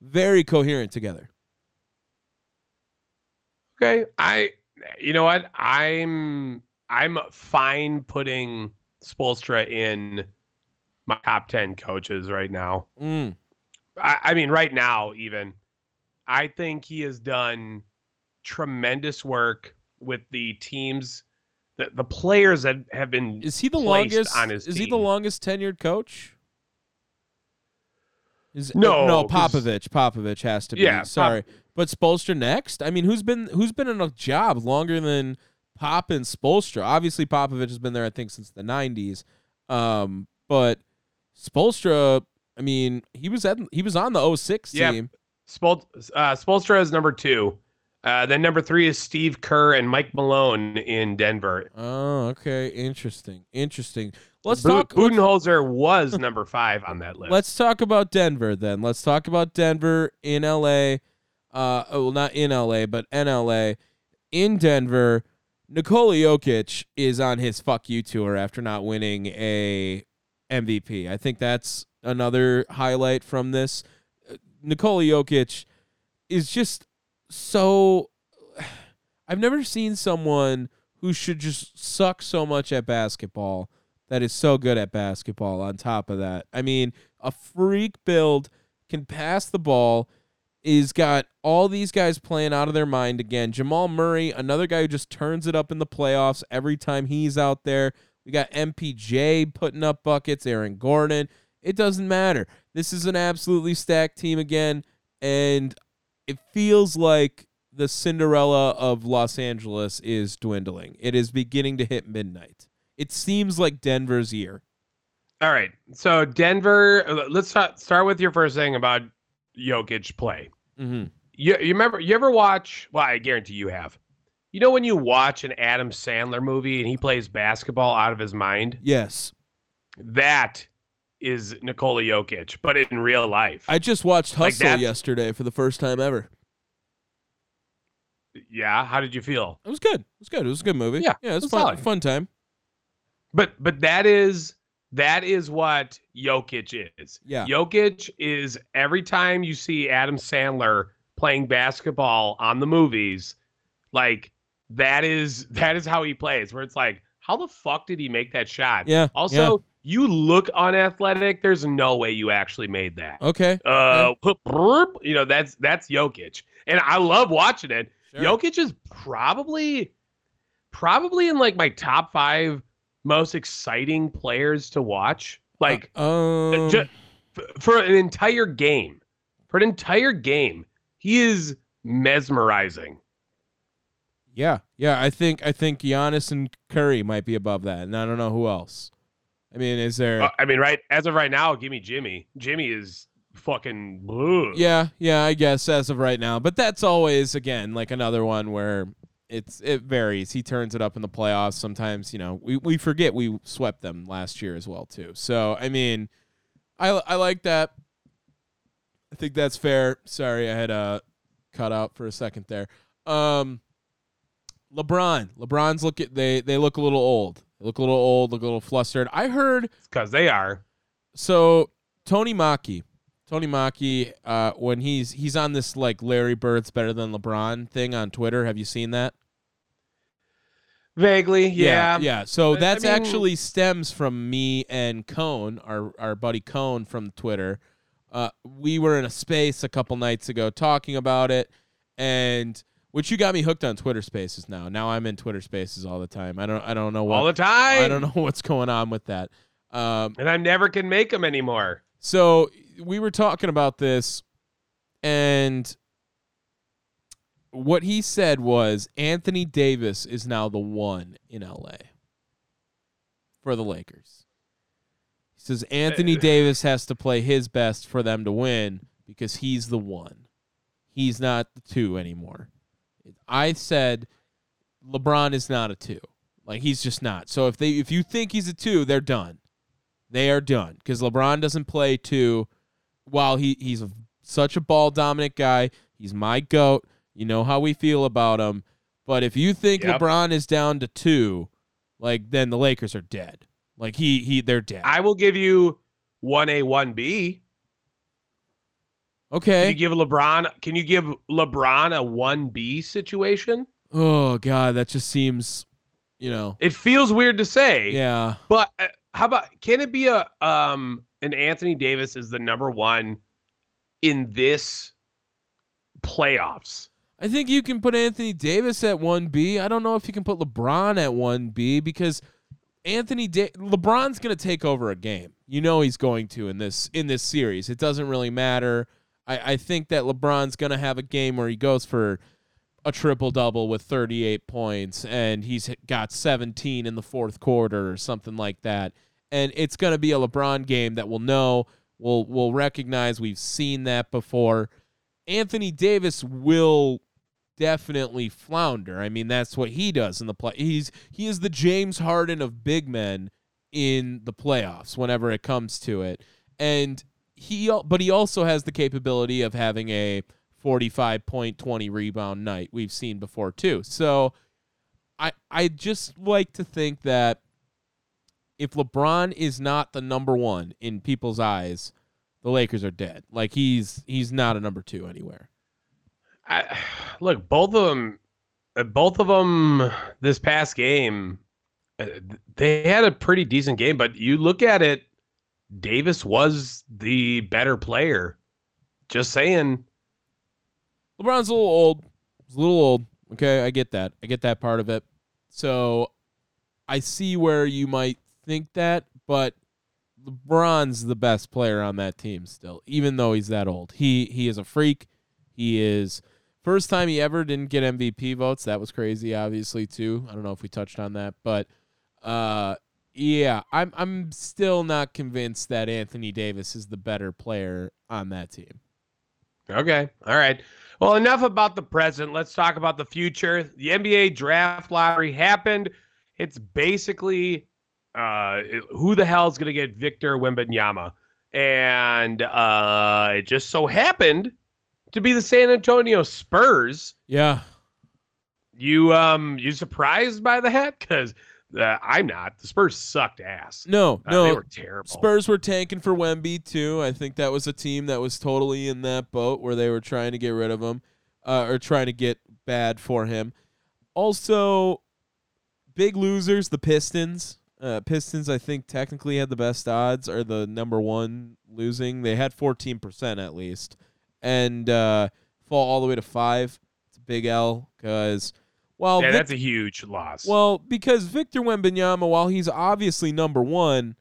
very coherent together. Okay. I you know what? I'm I'm fine putting Spoelstra in my top 10 coaches right now. Mm. I, I mean, right now, even. I think he has done tremendous work with the teams, the, the players that have been. Is he the longest? on his is he the longest tenured coach? Is No, no 'cause- Popovich. Popovich has to be. Yeah, Pop- sorry, but Spoelstra next. I mean, who's been who's been in a job longer than Pop and Spoelstra? Obviously, Popovich has been there. I think since the '90s. Um, but Spoelstra. I mean, he was at he was on the 06 Yeah. team. Spol, uh, Spoelstra is number two. Uh, then number three is Steve Kerr and Mike Malone in Denver. Oh, okay, interesting, interesting. Let's Bu- talk. Budenholzer was number five on that list. Let's talk about Denver then. Let's talk about Denver in LA. Uh, oh, well, not in LA, but NLA. In Denver, Nikola Jokic is on his fuck you tour after not winning a MVP. I think that's another highlight from this. Uh, Nikola Jokic is just so I've never seen someone who should just suck so much at basketball that is so good at basketball on top of that. I mean, a freak build can pass the ball is got all these guys playing out of their mind again. Jamal Murray, another guy who just turns it up in the playoffs every time he's out there. We got MPJ putting up buckets, Aaron Gordon. It doesn't matter. This is an absolutely stacked team again, and it feels like the Cinderella of Los Angeles is dwindling. It is beginning to hit midnight. It seems like Denver's year. All right. So Denver, uh, let's start, start with your first thing about Jokic play. Mm-hmm. You, you remember you ever watch well, I guarantee you have. You know when you watch an Adam Sandler movie and he plays basketball out of his mind? Yes. That is Nikola Jokic, but in real life. I just watched Like Hustle that's- yesterday for the first time ever. yeah, how did you feel? It was good. It was good. It was a good movie. Yeah, yeah, it was it was fun. solid. Fun time. But but that is that is what Jokic is. Yeah. Jokic is every time you see Adam Sandler playing basketball on the movies, like that is that is how he plays. Where it's like, how the fuck did he make that shot? Yeah. Also, you look unathletic. There's no way you actually made that. okay. Uh, you know that's that's Jokic, and I love watching it. Sure. Jokic is probably probably in like my top five most exciting players to watch. Like um, ju- for an entire game, for an entire game, he is mesmerizing. yeah, yeah. I think I think Giannis and Curry might be above that, and I don't know who else. I mean, is there? Uh, I mean, right as of right now, give me Jimmy. Jimmy is fucking. ugh. yeah, yeah. I guess as of right now, but that's always again like another one where it's it varies. He turns it up in the playoffs. Sometimes you know we we forget we swept them last year as well too. So I mean, I I like that. I think that's fair. Sorry, I had a cut out for a second there. Um, LeBron, LeBron's look at they they look a little old. They look a little old. Look a little flustered. I heard because they are. so Tony Maki, Tony Maki, uh, when he's he's on this like Larry Bird's better than LeBron thing on Twitter. Have you seen that? Vaguely, yeah. yeah. So I- I that's mean- actually stems from me and Cone, our our buddy Cone from Twitter. Uh, we were in a space a couple nights ago talking about it, and which you got me hooked on Twitter Spaces now. Now I'm in Twitter Spaces all the time. I don't I don't know what all the time. I don't know what's going on with that. Um, and I never can make them anymore. So we were talking about this, and what he said was Anthony Davis is now the one in LA for the Lakers. He says Anthony Davis has to play his best for them to win because he's the one. He's not the two anymore. I said LeBron is not a two. Like he's just not. So if they if you think he's a two, they're done. They are done because LeBron doesn't play two. While he he's a, such a ball dominant guy, he's my goat. You know how we feel about him. But if you think Yep. LeBron is down to two, like then the Lakers are dead. Like he he they're dead. I will give you one A, one B. Okay. Can you give LeBron? Can you give LeBron a one B situation? oh God, that just seems, you know. It feels weird to say. Yeah. But uh, how about can it be a um an Anthony Davis is the number one in this playoffs? I think you can put Anthony Davis at 1B. I don't know if you can put LeBron at 1B because Anthony da- LeBron's going to take over a game. You know he's going to in this in this series. It doesn't really matter. I, I think that LeBron's going to have a game where he goes for a triple double with 38 points and he's got 17 in the fourth quarter or something like that. And it's going to be a LeBron game that we'll know, we'll we'll recognize we've seen that before. Anthony Davis will definitely flounder. I mean, that's what he does in the play. He's he is the James Harden of big men in the playoffs whenever it comes to it. And he but he also has the capability of having a 45 point 20 rebound night we've seen before too. So I I just like to think that if LeBron is not the number 1 in people's eyes, the Lakers are dead. Like he's he's not a number 2 anywhere. I, look, both of them, uh, both of them this past game, uh, they had a pretty decent game. But you look at it, Davis was the better player. Just saying. LeBron's a little old. He's a little old. Okay, I get that. I get that part of it. So I see where you might think that, but LeBron's the best player on that team still, even though he's that old. He he is a freak. He is first time he ever didn't get MVP votes. That was crazy, obviously too. I don't know if we touched on that, but uh, yeah, I'm I'm still not convinced that Anthony Davis is the better player on that team. Okay, all right. Well, enough about the present. Let's talk about the future. The NBA draft lottery happened. It's basically uh, who the hell is going to get Victor Wembanyama? And uh, it just so happened to be the San Antonio Spurs. Yeah. You um you surprised by that? Because uh, I'm not. The Spurs sucked ass. No, Uh, no, they were terrible. Spurs were tanking for Wemby too. I think that was a team that was totally in that boat where they were trying to get rid of him, uh, or trying to get bad for him. Also, big losers, the Pistons. Uh, Pistons, I think, technically had the best odds, or the number one losing. They had fourteen percent at least, and uh, fall all the way to five. It's a big L because, well, yeah, Vic- that's a huge loss. well, because Victor Wembanyama, while he's obviously number one,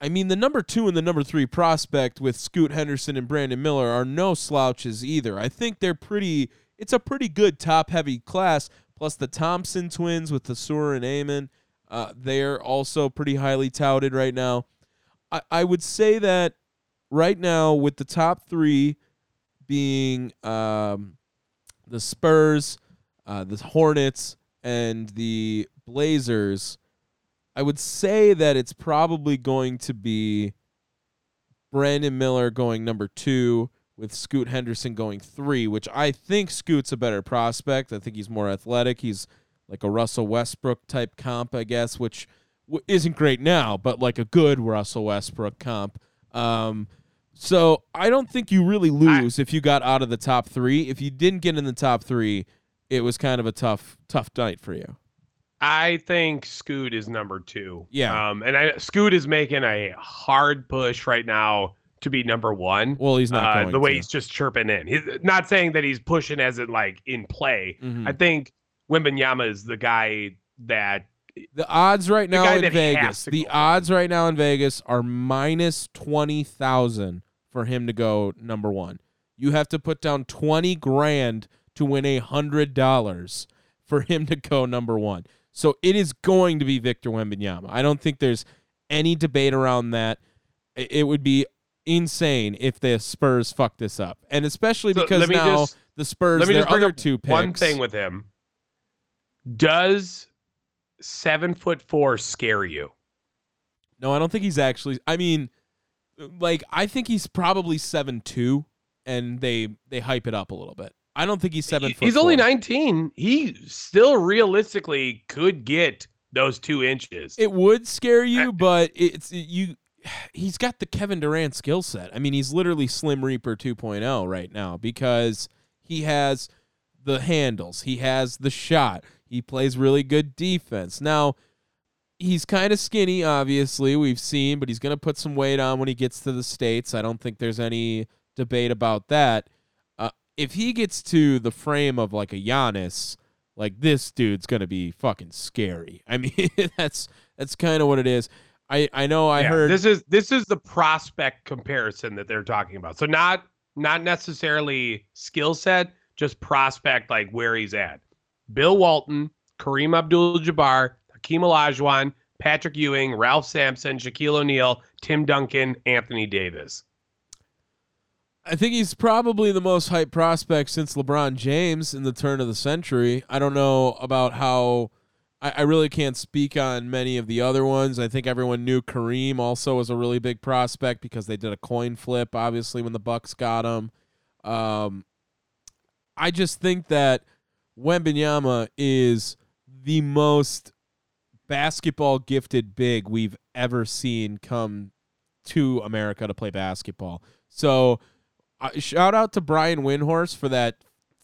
I mean the number two and the number three prospect with Scoot Henderson and Brandon Miller are no slouches either. I think they're pretty. It's a pretty good top-heavy class. Plus the Thompson twins with Thesur and Amen, uh, they're also pretty highly touted right now. I, I would say that right now with the top three being um, the Spurs, uh, the Hornets, and the Blazers, I would say that it's probably going to be Brandon Miller going number two, with Scoot Henderson going three, which I think Scoot's a better prospect. I think he's more athletic. He's like a Russell Westbrook type comp, I guess, which isn't great now, but like a good Russell Westbrook comp. Um, so I don't think you really lose if you got out of the top three. If you didn't get in the top three, it was kind of a tough, tough night for you. I think Scoot is number two. Yeah. Um, and I, Scoot is making a hard push right now to be number one. Well, he's not uh, going the way to. he's just chirping in. He's not saying that he's pushing as it like in play. Mhm. I think Wembanyama is the guy that The odds right now in Vegas, the go. odds right now in Vegas are minus 20,000 for him to go number 1. You have to put down 20 grand to win a $100 for him to go number 1. So it is going to be Victor Wembanyama. I don't think there's any debate around that. It would be insane if the Spurs fuck this up. And especially So because now just- the Spurs let me their other two picks. one thing with him. Does seven foot four scare you? No, I don't think he's actually. I mean, like I think he's probably seven two, and they they hype it up a little bit. I don't think he's seven. He- foot He's only 19. He still realistically could get those two inches. It would scare you, uh, but it's you. He's got the Kevin Durant skill set. I mean, he's literally Slim Reaper 2.0 right now because he has the handles, he has the shot, he plays really good defense. Now, he's kind of skinny, obviously, we've seen, but he's going to put some weight on when he gets to the States. I don't think there's any debate about that. Uh, if he gets to the frame of like a Giannis, like this dude's going to be fucking scary. I mean, that's that's kind of what it is. I, I know I Yeah, heard this is this is the prospect comparison that they're talking about. So not not necessarily skill set, just prospect like where he's at. Bill Walton, Kareem Abdul-Jabbar, Hakeem Olajuwon, Patrick Ewing, Ralph Sampson, Shaquille O'Neal, Tim Duncan, Anthony Davis. I think he's probably the most hyped prospect since LeBron James in the turn of the century. I don't know about how. I, I really can't speak on many of the other ones. I think everyone knew Kareem also was a really big prospect because they did a coin flip, obviously, when the Bucks got him. Um, I just think that Wembanyama is the most basketball gifted big we've ever seen come to America to play basketball. So, uh, shout out to Brian Windhorst for that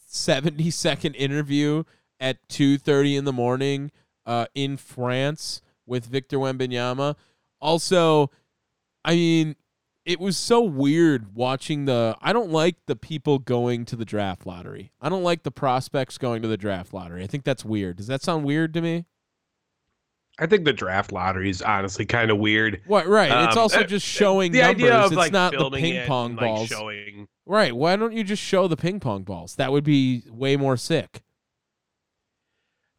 70 second interview at 2:30 in the morning uh, in France with Victor Wembanyama. Also, I mean, it was so weird watching the I don't like the people going to the draft lottery. I don't like the prospects going to the draft lottery. I think that's weird. Does that sound weird to me? I think the draft lottery is honestly kind of weird. What right. it's Um, also uh, just showing the numbers. idea of it's like not the ping pong and, like, balls. showing Right. Why don't you just show the ping pong balls? That would be way more sick.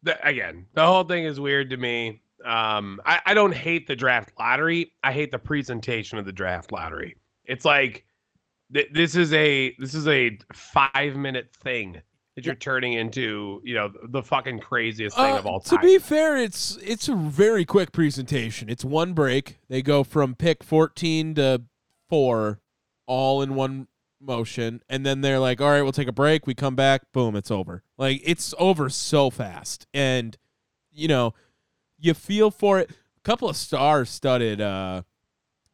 the, again, the whole thing is weird to me. Um, I, I don't hate the draft lottery. I hate the presentation of the draft lottery. It's like th- this is a this is a five minute thing that you're turning into, you know, the fucking craziest thing Uh, of all time. to be fair, it's it's a very quick presentation. It's one break. They go from pick 14 to 4 all in one motion and then they're like, "All right, we'll take a break. We come back, boom, it's over." Like it's over so fast. And you know, you feel for it. A couple of star-studded uh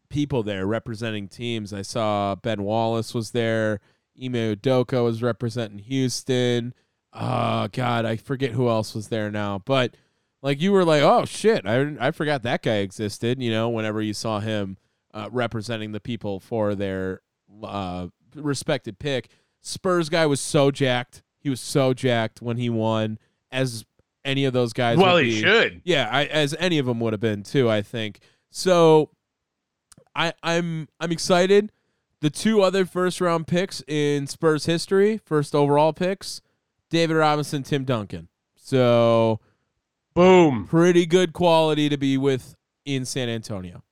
people there representing teams. I saw Ben Wallace was there. Ime Udoka was representing Houston. Oh God, I forget who else was there now. But like you were like, oh shit, I I forgot that guy existed. You know, whenever you saw him uh, representing the people for their uh, respected pick, Spurs guy was so jacked. He was so jacked when he won, as any of those guys. well, he should. Yeah, I, as any of them would have been too. I think so. I I'm I'm excited. The two other first round picks in Spurs history, first overall picks, David Robinson, Tim Duncan. So Boom. pretty good quality to be with in San Antonio.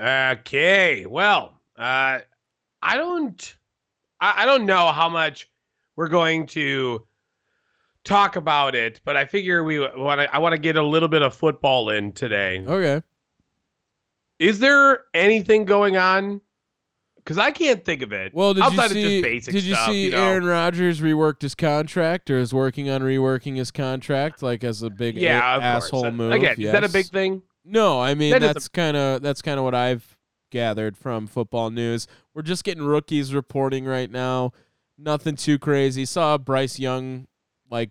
Okay. Well, uh, I don't, I, I don't know how much we're going to talk about it, but I figure we want to. I want to get a little bit of football in today. Okay. Is there anything going on? Because I can't think of it. Well, did outside you of see? just basic did you stuff, see you know? Aaron Rodgers reworked his contract, or is working on reworking his contract, like as a big yeah, a- asshole course. move? Again, is that a big thing? No, I mean That that's kind of that's kind of what I've gathered from football news. We're just getting rookies reporting right now. Nothing too crazy. Saw Bryce Young like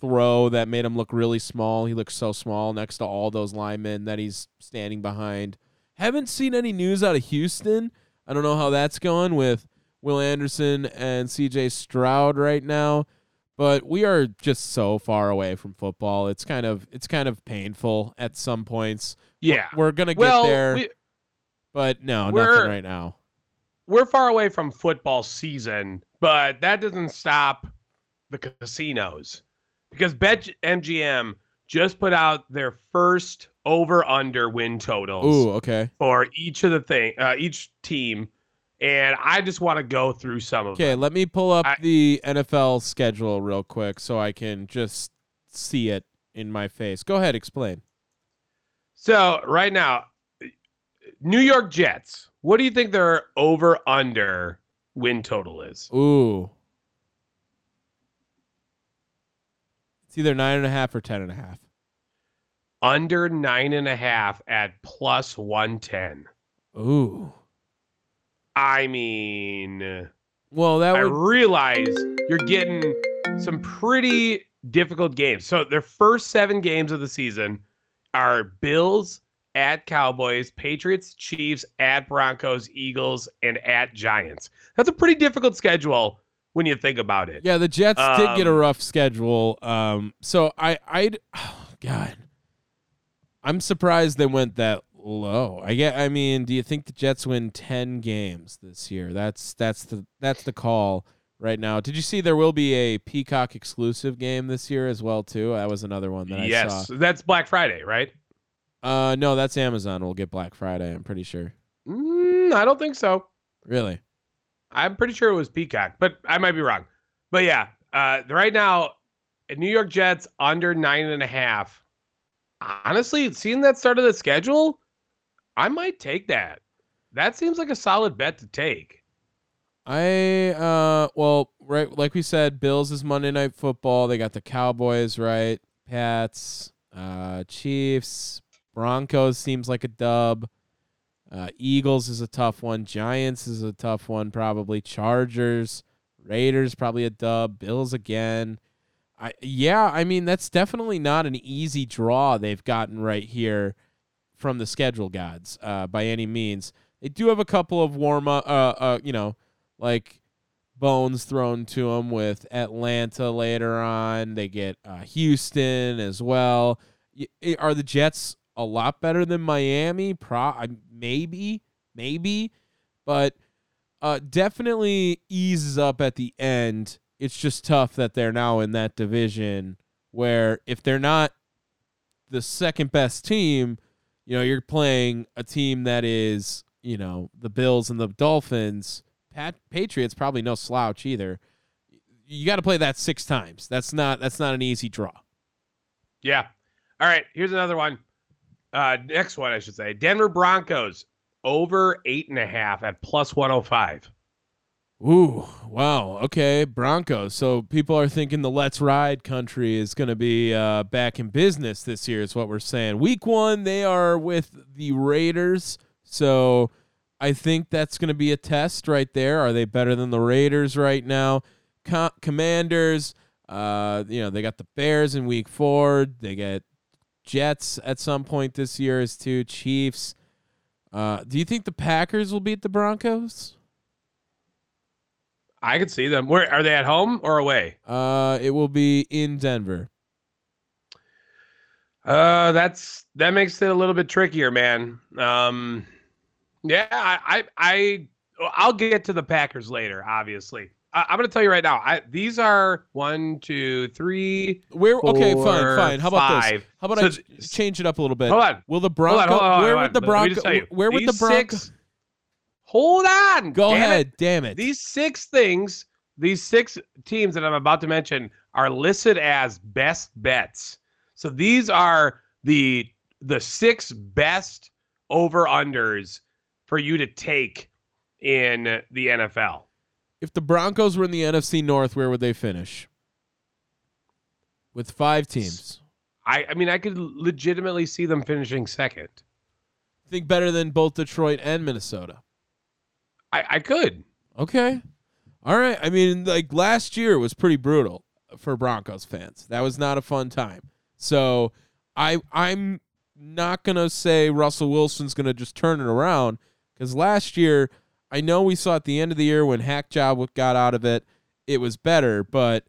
throw that made him look really small. He looks so small next to all those linemen that he's standing behind. Haven't seen any news out of Houston. I don't know how that's going with Will Anderson and CJ Stroud right now but we are just so far away from football. It's kind of it's kind of painful at some points. Yeah. We're gonna get well, there, we, but no, we're- nothing right now. we're far away from football season, but that doesn't stop the casinos because Bet MGM just put out their first over under win totals Ooh, okay, for each of the thing, uh, each team, and I just want to go through some of them. okay. Let me pull up I- the NFL schedule real quick so I can just see it in my face. Go ahead, explain. So right now, New York Jets. What do you think their over under win total is? Ooh, it's either nine and a half or ten and a half. Under nine and a half at plus one ten. Ooh, I mean. well that I would realize you're getting some pretty difficult games. So their first seven games of the season are Bills at Cowboys, Patriots, Chiefs, at Broncos, Eagles, and at Giants. That's a pretty difficult schedule when you think about it. Yeah, the Jets did get a Um, rough schedule. Um, so I, I, oh God, I'm surprised they went that low. I get. I mean, do you think the Jets win ten games this year? That's that's the that's the call right now. Did you see there will be a Peacock exclusive game this year as well too? That was another one that I saw. yes, that's Black Friday, right? Uh, no, that's Amazon. We'll get Black Friday. I'm pretty sure. Mm, I don't think so. Really? I'm pretty sure it was Peacock, but I might be wrong. But yeah, uh, right now, New York Jets under nine and a half. Honestly, seeing that start of the schedule, I might take that. That seems like a solid bet to take. I uh well right like we said, Bills is Monday night football. They got the Cowboys, right? Pats, uh Chiefs, Broncos seems like a dub. Uh Eagles is a tough one. Giants is a tough one, probably. Chargers, Raiders probably a dub. Bills again. I yeah, I mean that's definitely not an easy draw they've gotten right here from the schedule gods uh, by any means. They do have a couple of warm up, uh, uh, you know, like bones thrown to them with Atlanta later on. They get uh, Houston as well. Y- Are the Jets a lot better than Miami? Pro, maybe, maybe, but uh, definitely eases up at the end. It's just tough that they're now in that division where if they're not the second best team, you know, you're playing a team that is, you know, the Bills and the Dolphins. Pat- Patriots probably no slouch either. You got to play that six times. That's not that's not an easy draw. Yeah. All right. Here's another one. Uh, next one, I should say. Denver Broncos over eight and a half at plus 105. Ooh, wow. Okay, Broncos. So people are thinking the Let's Ride country is going to be uh, back in business this year, is what we're saying. Week one, they are with the Raiders. So I think that's going to be a test right there. Are they better than the Raiders right now? Co- Commanders, uh, you know, they got the Bears in week four. They get Jets at some point this year as two. Chiefs. Uh, do you think the Packers will beat the Broncos? I could see them. Where are they at home or away? Uh, it will be in Denver. Uh, that's that makes it a little bit trickier, man. Um, yeah, I, I, I I'll get to the Packers later. Obviously, I, I'm going to tell you right now. I these are one, two, three. Where? okay, fine, fine. How about this? How about I So- ch- change it up a little bit? Hold on. Will the Hold on, Bronco? hold on, hold where would the Let me Bronco? just tell you, Where would the these Bronco? six- Hold on. Go damn it. ahead. Damn it. These six things, these six teams that I'm about to mention are listed as best bets. So these are the the six best over unders for you to take in the NFL. if the Broncos were in the NFC North, where would they finish? With five teams, I I mean I could legitimately see them finishing second. think better than both Detroit and Minnesota. I I could. Okay. All right. I mean, like last year was pretty brutal for Broncos fans. That was not a fun time. So I I'm not gonna say Russell Wilson's gonna just turn it around because last year I know we saw at the end of the year when Hack Job got out of it, it was better, but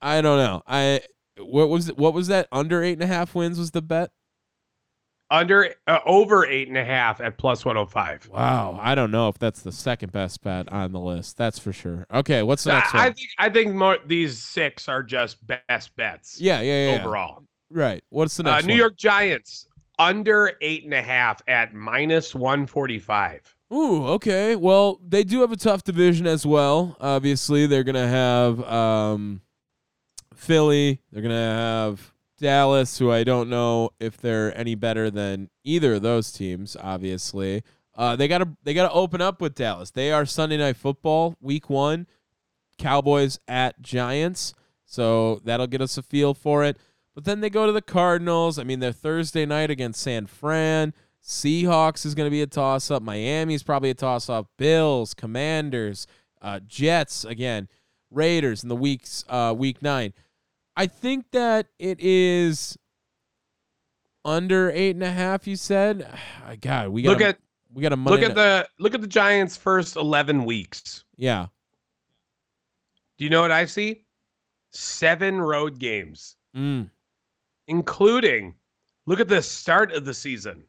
I don't know. I what was it, what was that under eight and a half wins was the bet? Under uh, over eight and a half at plus one hundred five. Wow, I don't know if that's the second best bet on the list. That's for sure. Okay, what's the next I, I one? think I think more these six are just best bets Yeah, yeah, yeah. yeah. overall. Right. What's the Uh, next New one? York Giants under eight and a half at minus one forty five. Ooh, okay. Well, they do have a tough division as well. Obviously, they're gonna have um, Philly. They're gonna have Dallas, who I don't know if they're any better than either of those teams. Obviously, uh, they gotta they gotta open up with Dallas. They are Sunday Night Football, Week One. Cowboys at Giants, so that'll get us a feel for it. But then they go to the Cardinals. I mean, they're Thursday night against San Fran. Seahawks is going to be a toss up. Miami's probably a toss up. Bills, Commanders, uh, Jets again, Raiders in the weeks uh, week nine. I think that it is under eight and a half. You said, God, we got Look at we got a look at the look at the Giants' first eleven weeks. yeah. Do you know what I see? Seven road games, Mm, including look at the start of the season.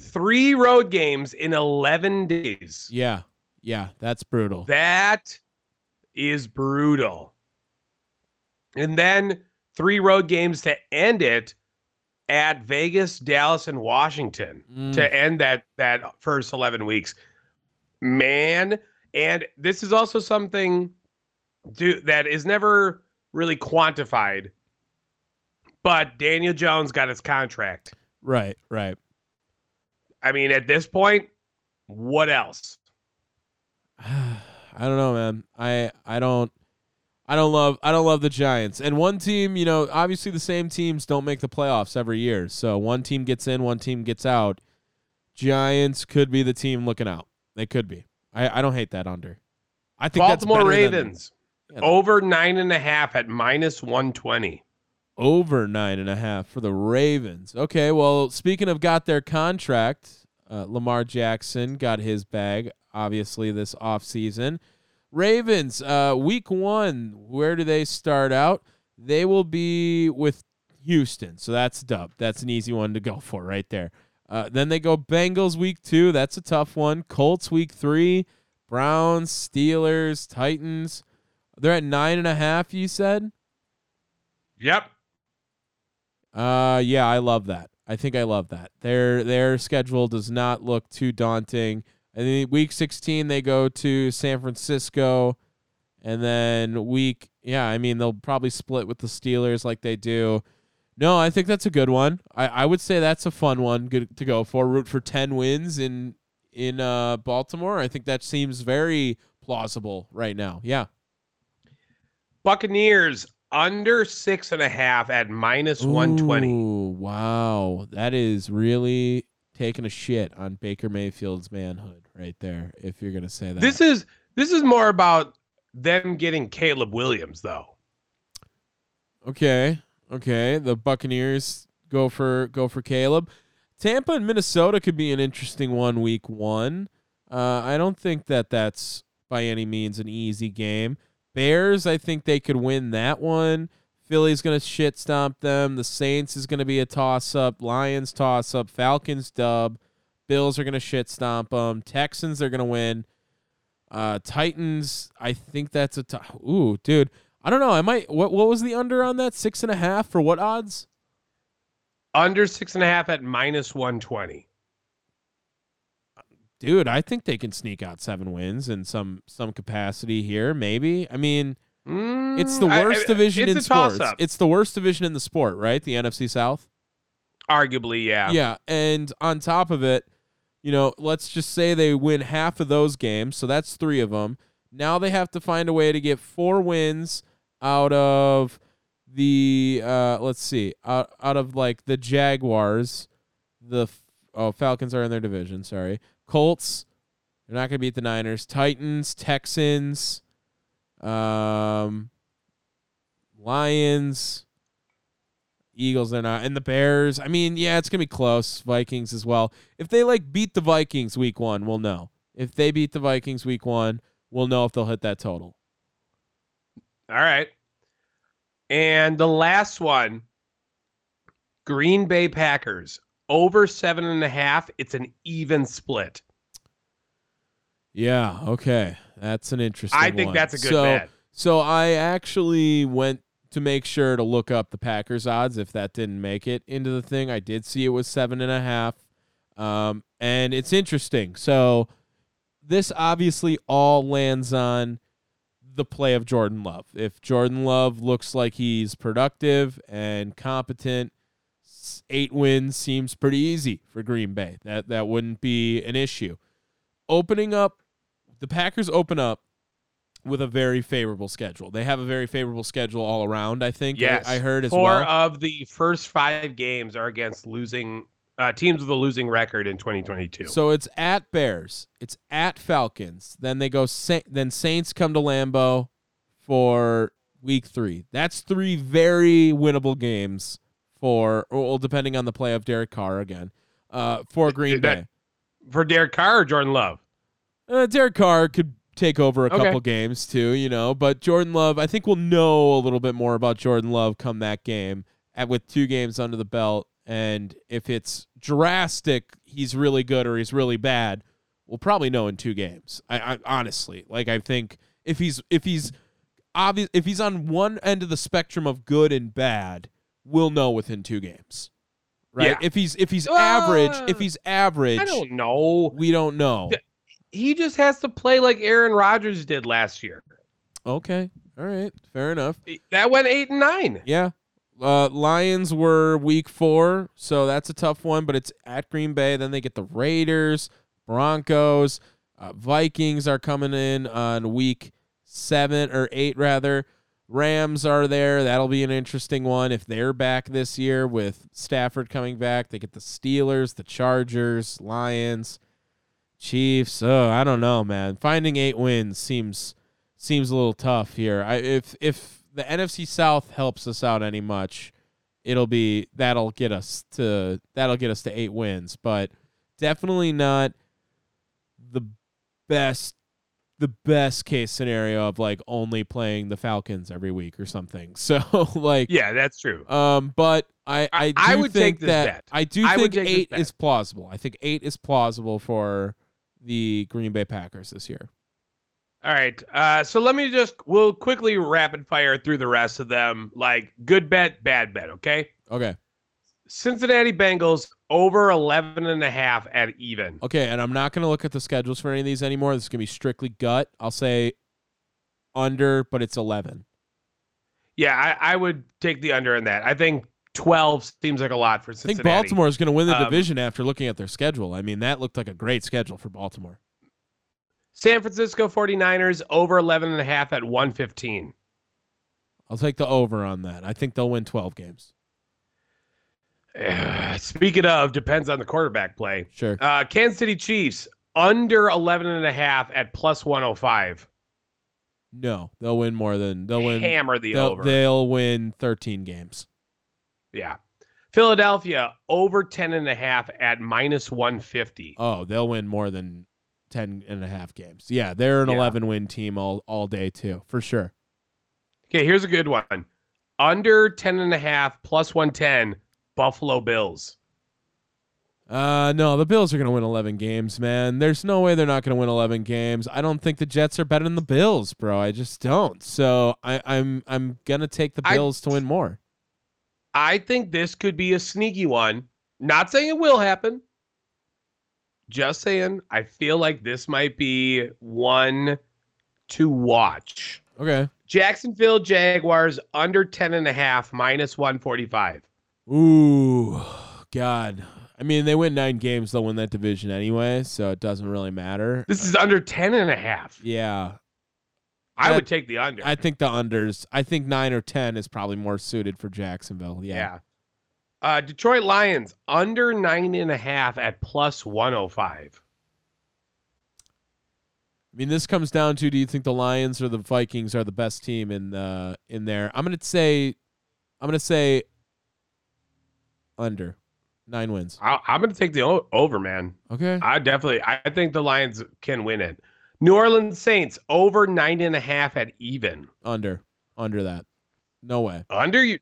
Three road games in eleven days. yeah, yeah. That's brutal. That is brutal. And then three road games to end it at Vegas, Dallas, and Washington Mm. to end that that first 11 weeks. Man, and this is also something do, that is never really quantified. But Daniel Jones got his contract. Right, right. I mean, at this point, what else? I don't know, man. I I don't I don't love I don't love the Giants. And one team, you know, obviously the same teams don't make the playoffs every year. So one team gets in, one team gets out. Giants could be the team looking out. They could be. I, I don't hate that under. I think Baltimore that's better than- Ravens Yeah. over nine and a half at minus 120. over nine and a half for the Ravens. Okay, well, speaking of got their contract, uh, Lamar Jackson got his bag, obviously, this offseason. Ravens, uh, week one, where do they start out? They will be with Houston, so that's dub. That's an easy one to go for right there. Uh, then they go Bengals week two. That's a tough one. Colts week three. Browns, Steelers, Titans. They're at nine and a half, you said? Yep. Uh, yeah, I love that. I think I love that. Their their schedule does not look too daunting. And then week 16 they go to San Francisco, and then week yeah, I mean they'll probably split with the Steelers like they do. No, I think that's a good one. I, I would say that's a fun one good to go for. Root for ten wins in in uh, Baltimore. I think that seems very plausible right now. Yeah. Buccaneers under six and a half at minus 120. Ooh, wow. That is really taking a shit on Baker Mayfield's manhood right there, if you're going to say that. This is this is more about them getting Caleb Williams though. okay. Okay. The Buccaneers go for go for Caleb. Tampa and Minnesota could be an interesting one week one. Uh, I don't think that that's by any means an easy game. Bears, I think they could win that one. Philly's going to shit stomp them. The Saints is going to be a toss up. Lions toss up. Falcons dub. Bills are going to shit stomp them. Texans are going to win. Uh, Titans, I think that's a t- ooh, dude. I don't know. I might. What what was the under on that? Six and a half for what odds? Under six and a half at minus 120. Dude, I think they can sneak out seven wins in some some capacity here. Maybe. I mean, it's the Mm, I- worst I- division in sports. It's the worst division in the sport, right? The NFC South. Arguably, yeah. Yeah, and on top of it, you know, let's just say they win half of those games, so that's three of them. Now they have to find a way to get four wins out of the uh let's see, out out of like the Jaguars, the oh Falcons are in their division, sorry. Colts, they're not going to beat the Niners. Titans, Texans, um Lions, Eagles they're not and the Bears. I mean, yeah, it's going to be close. Vikings as well. If they like beat the Vikings week 1, we'll know. If they beat the Vikings week 1, we'll know if they'll hit that total. All right. And the last one Green Bay Packers over seven and a half. It's an even split. Yeah, okay. That's an interesting I think one. that's a good so, bet. So I actually went to make sure to look up the Packers odds if that didn't make it into the thing. I did see it was seven and a half. Um, and it's interesting. So this obviously all lands on the play of Jordan Love. If Jordan Love looks like he's productive and competent, eight wins seems pretty easy for Green Bay. That that wouldn't be an issue. Opening up, the Packers open up with a very favorable schedule. They have a very favorable schedule all around. I think. Yes. I, heard as Four well. of the first five games are against losing uh, teams with a losing record in 2022. So it's at Bears, it's at Falcons. Then they go. Sa- then Saints come to Lambeau for Week Three. That's three very winnable games for, well, depending on the play of Derek Carr again, uh, for Green that- Bay. For Derek Carr or Jordan Love? Uh, Derek Carr could take over a Okay. couple games too, you know. But Jordan Love, I think we'll know a little bit more about Jordan Love come that game, at with two games under the belt. And if it's drastic, he's really good or he's really bad. We'll probably know in two games. I, I honestly like. I think if he's if he's obvious if he's on one end of the spectrum of good and bad, we'll know within two games. Right? Yeah. If he's if he's average, if Uh, he's average, I don't know. we don't know. He just has to play like Aaron Rodgers did last year. Okay. All right. Fair enough. That went eight and nine. Yeah. Uh, Lions were week four, so that's a tough one, but it's at Green Bay. Then they get the Raiders, Broncos, uh, Vikings are coming in on week seven or eight, rather. Rams are there. That'll be an interesting one if they're back this year with Stafford coming back. They get the Steelers, the Chargers, Lions, Chiefs. Oh, I don't know, man. Finding eight wins seems seems a little tough here. I if if the NFC South helps us out any much, it'll be that'll get us to that'll get us to eight wins, but definitely not the best the best case scenario of like only playing the Falcons every week or something. So like Yeah, that's true. um, but I I, I- do I would think take this that bet. I do I think eight is plausible. I think eight is plausible for the Green Bay Packers this year. All right. Uh, so let me just we'll quickly rapid fire through the rest of them. Like good bet, bad bet. Okay. Okay, Cincinnati Bengals over 11 and a half at even. okay, and I'm not gonna look at the schedules for any of these anymore. This is gonna be strictly gut. I'll say under, but it's eleven. Yeah, I, I would take the under in that. I think 12 seems like a lot for I think Baltimore is gonna win the Um, division after looking at their schedule. I mean, that looked like a great schedule for Baltimore. San Francisco 49ers over 11 and a half at 115. I'll take the over on that. I think they'll win twelve games. Speaking of, depends on the quarterback play. Sure. Uh, Kansas City Chiefs under 11 and a half at plus 105. No, they'll win more than they'll win. Hammer the They'll, over. they'll win thirteen games. Yeah. Philadelphia over 10 and a half at minus 150. Oh, they'll win more than 10 and a half games. Yeah, they're an Yeah. 11 win team all, all day, too, for sure. Okay, here's a good one. Under 10 and a half plus 110 Buffalo Bills. Uh, no, the Bills are going to win 11 games, man. There's no way they're not going to win 11 games. I don't think the Jets are better than the Bills, bro. I just don't. So I, I'm I'm going to take the I- Bills to win more. I think this could be a sneaky one. Not saying it will happen. Just saying, I feel like this might be one to watch. Okay. Jacksonville Jaguars under 10 and a half minus 145. Ooh, God. I mean, they win nine games, they'll win that division anyway, so it doesn't really matter. This is under 10 and a half. Yeah, I would take the under. I think the unders. I think nine or ten is probably more suited for Jacksonville. Yeah. yeah. Uh, Detroit Lions under nine and a half at plus 105. I mean, this comes down to: Do you think the Lions or the Vikings are the best team in uh, in there? I'm gonna say, I'm gonna say under nine wins. I, I'm going to take the o- over, man. Okay. I definitely, I think the Lions can win it. New Orleans Saints over nine and a half at even. Under, under that. No way. Under you.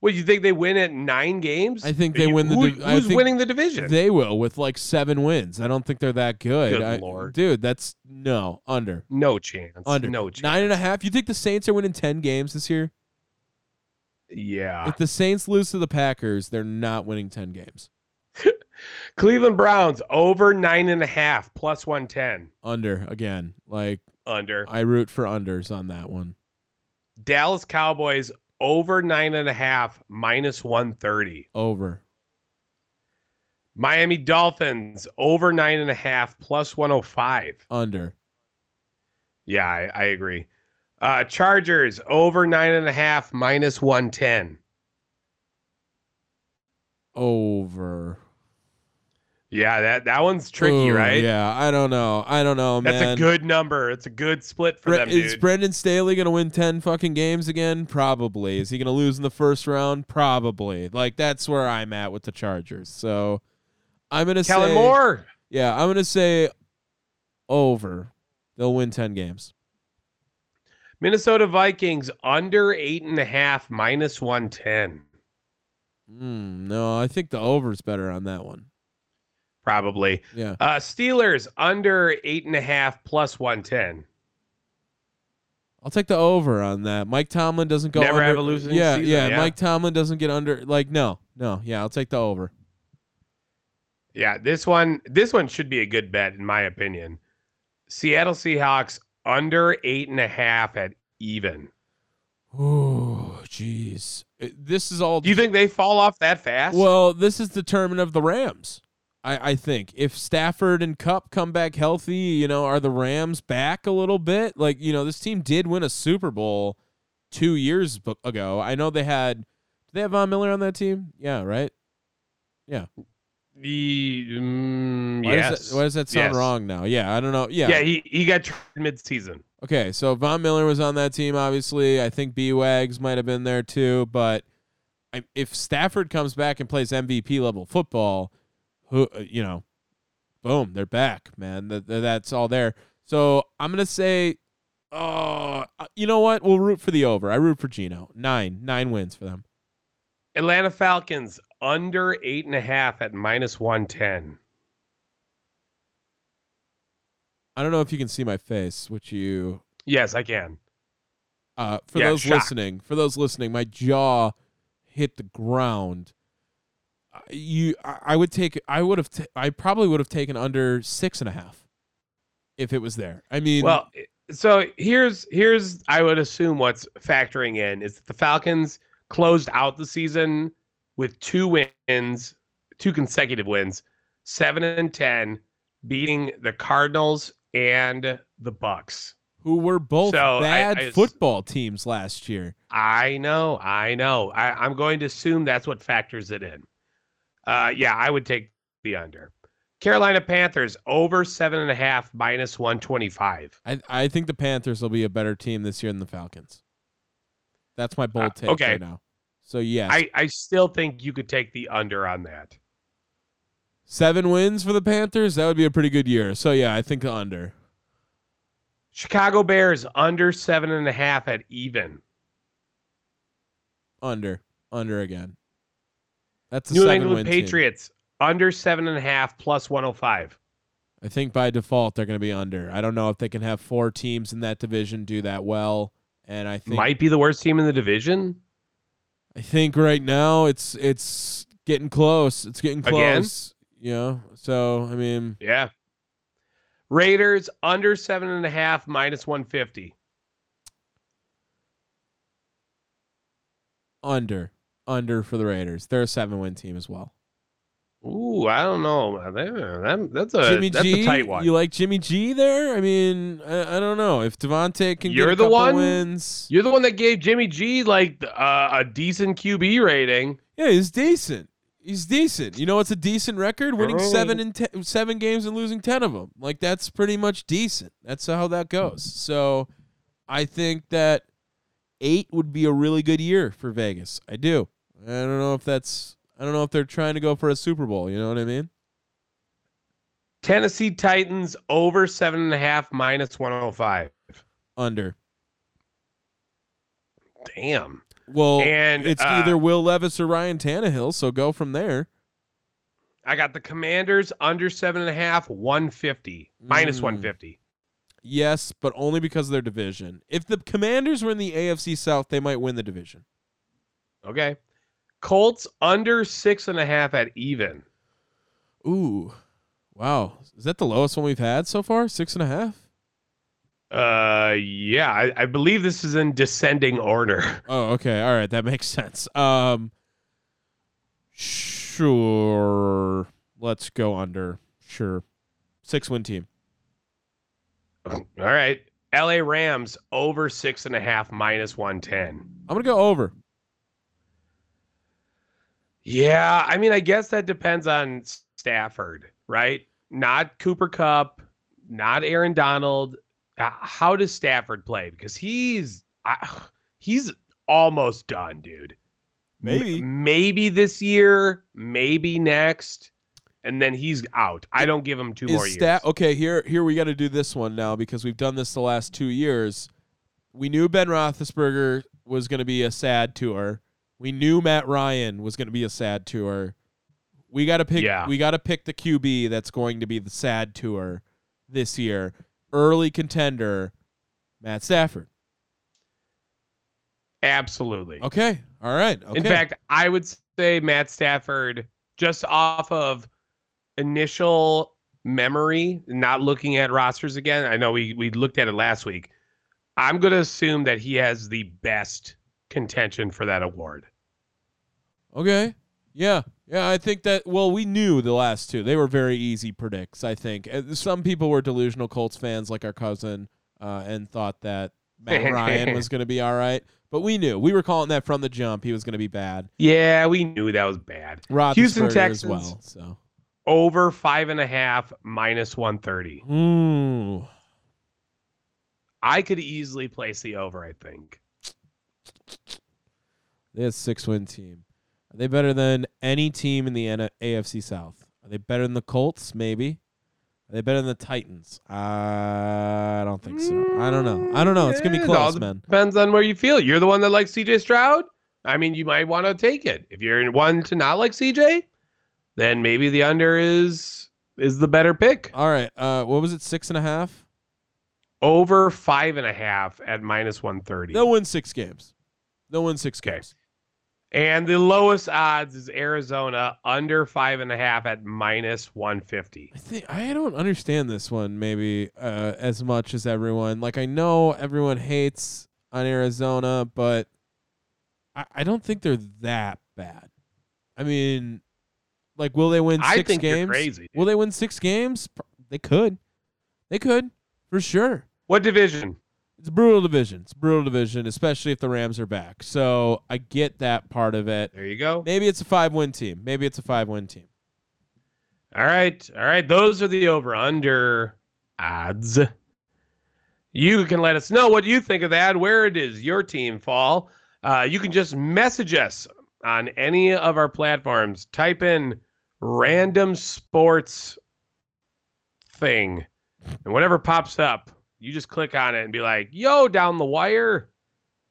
What you think they win at nine games? I think they You- win the Who, who's think winning the division? They will with like seven wins. I don't think they're that good. Good I- Lord. dude, that's no under. no chance. Under No chance. nine and a half. You think the Saints are winning ten games this year? Yeah. If the Saints lose to the Packers, they're not winning 10 games. Cleveland Browns over nine and a half plus one ten. Under again. Like Under. I root for unders on that one. Dallas Cowboys over nine and a half minus one thirty. Over. Miami Dolphins over nine and a half plus one hundred five. Under. Yeah, I, I agree. Uh, Chargers over nine and a half minus one ten. Over. Yeah, that that one's tricky, Ooh, right? Yeah, I don't know. I don't know, That's man. a good number. It's a good split for Bre- them, is dude. Brandon Staley going to win 10 fucking games again? Probably. Is he going to lose in the first round? Probably. Like that's where I'm at with the Chargers. So I'm going to say Kellen Moore. Yeah, I'm going to say over. They'll win 10 games. Minnesota Vikings under eight and a half minus one ten. Mm, no, I think the over's better on that one. Probably. Yeah. Uh, Steelers under eight and a half plus one ten. I'll take the over on that. Mike Tomlin doesn't go Never under. have a losing yeah, season, yeah, yeah. Mike Tomlin doesn't get under. Like, no, no. Yeah, I'll take the over. Yeah, this one this one should be a good bet in my opinion. Seattle Seahawks under eight and a half at even. Oh, jeez. This is all. Do you think they fall off that fast? Well, this is determinant of the Rams. I, I think if Stafford and Kupp come back healthy, you know, are the Rams back a little bit? Like, you know, this team did win a Super Bowl two years b- ago. I know they had. Did they have Von Miller on that team? Yeah, right. Yeah. The mm, Why yes. Does that, why does that sound Yes. wrong now? Yeah, I don't know. Yeah. Yeah, he, he got traded mid-season. Okay, so Von Miller was on that team. Obviously, I think B Wags might have been there too. But I, if Stafford comes back and plays MVP level football, who uh, you know, boom, they're back, man. That, that's all there. So I'm gonna say, oh, uh, you know what? We'll root for the over. I root for Geno. Nine, nine wins for them. Atlanta Falcons under eight and a half at minus one ten. I don't know if you can see my face, which you Yes, I can. uh for Yeah, those shocked. listening, for those listening, my jaw hit the ground. You, I, I would take, I would have, ta- I probably would have taken under six and a half if it was there. I mean, Well, so here's here's I would assume what's factoring in is that the Falcons closed out the season with two wins, two consecutive wins, seven and ten, beating the Cardinals and the Bucks. who were both so I- bad football teams last year. I know, I know. I, I'm going to assume that's what factors it in. Uh, yeah, I would take the under. Carolina Panthers over seven and a half minus one twenty five. I, I think the Panthers will be a better team this year than the Falcons. That's my bold Uh, take okay. right now. So yeah, I, I still think you could take the under on that. seven wins for the Panthers. That would be a pretty good year. So yeah, I think the under. Chicago Bears under seven and a half at even. Under. Under again. That's New England win team. Patriots under seven and a half plus 105. I think by default they're going to be under. I don't know if they can have four teams in that division do that well. And I think Might be the worst team in the division. I think right now it's it's getting close. It's getting Again? close. You know. So I mean, Yeah. Raiders under seven and a half minus 150. under, under for the Raiders. They're a seven win team as well. Ooh, I don't know. That- that- That's a Jimmy that's G, a tight one. you like Jimmy G there? I mean, I, I don't know if Davante can You're get a the one? wins. You're the one that gave Jimmy G like uh, a decent QB rating. Yeah, he's decent. He's decent. You know, it's a decent record, winning Oh. seven and ten, seven games and losing ten of them. Like that's pretty much decent. That's how that goes. So, I think that eight would be a really good year for Vegas. I do. I don't know if that's. I don't know if they're trying to go for a Super Bowl. You know what I mean? Tennessee Titans over seven and a half minus 105. Under. Damn. Well, And, it's uh, either Will Levis or Ryan Tannehill. So go from there. I got the Commanders under seven and a half, 150 minus Mm. 150. Yes, but only because of their division. If the Commanders were in the AFC South, they might win the division. Okay. Colts under six and a half at even. Ooh, wow! Is that the lowest one we've had so far? Six and a half. Uh, yeah, I, I believe this is in descending order. Oh, okay. All right, that makes sense. Um, sure. Let's go under. Sure. Six win team. All right. LA Rams over six and a half minus 110. I'm gonna go over. Yeah, I mean, I guess that depends on Stafford, right? Not Cooper Kupp, not Aaron Donald. How does Stafford play? Because he's he's almost done, dude. Maybe. maybe this year, maybe next, and then he's out. I don't give him two more Is years. Sta- okay? Here, here we got to do this one now because we've done this the last two years. We knew Ben Roethlisberger was going to be a sad tour. We knew Matt Ryan was going to be a sad tour. We got to pick. Yeah. We got to pick the QB that's going to be the sad tour this year. Early contender, Matt Stafford. Absolutely. Okay. All right. Okay. In fact, I would say Matt Stafford, just off of initial memory, not looking at rosters again. I know we we looked at it last week. I'm going to assume that he has the best contention for that award. Okay. Yeah. Yeah, I think that well, we knew the last two. They were very easy predicts, I think. Uh, Some people were delusional Colts fans like our cousin uh, and thought that Matt Ryan was going to be all right, but we knew. We were calling that from the jump. He was going to be bad. Yeah, we knew that was bad. Roethlisberger Houston as Texans. well. So, Over five and a half, minus 130. ooh, I could easily place the over. I think. They had six win team. Are they better than any team in the AFC South? Are they better than the Colts? Maybe. Are they better than the Titans? I don't think so. I don't know. I don't know. It's gonna be it close, man. Depends on where you feel. You're the one that likes CJ Stroud. I mean, you might want to take it. If you're one to not like CJ, then maybe the under is is the better pick. All right. Uh, what was it? Six and a half. Over five and a half at minus one thirty. They'll win six games. They'll win six Okay. games. And the lowest odds is Arizona under five and a half at minus one fifty. I think I don't understand this one maybe uh, as much as everyone. Like I know everyone hates on Arizona, but I, I don't think they're that bad. I mean, like, will they win six I think games? crazy. Will they win six games? They could. They could for sure. What division? It's a brutal division. It's a brutal division, especially if the Rams are back. So I get that part of it. There you go. Maybe it's a five-win team. Maybe it's a five-win team. All right. All right. Those are the over under odds. You can let us know what you think of that, where it is your team fall. Uh, you can just message us on any of our platforms. Type in random sports thing, and whatever pops up, you just click on it and be like, yo, down the wire.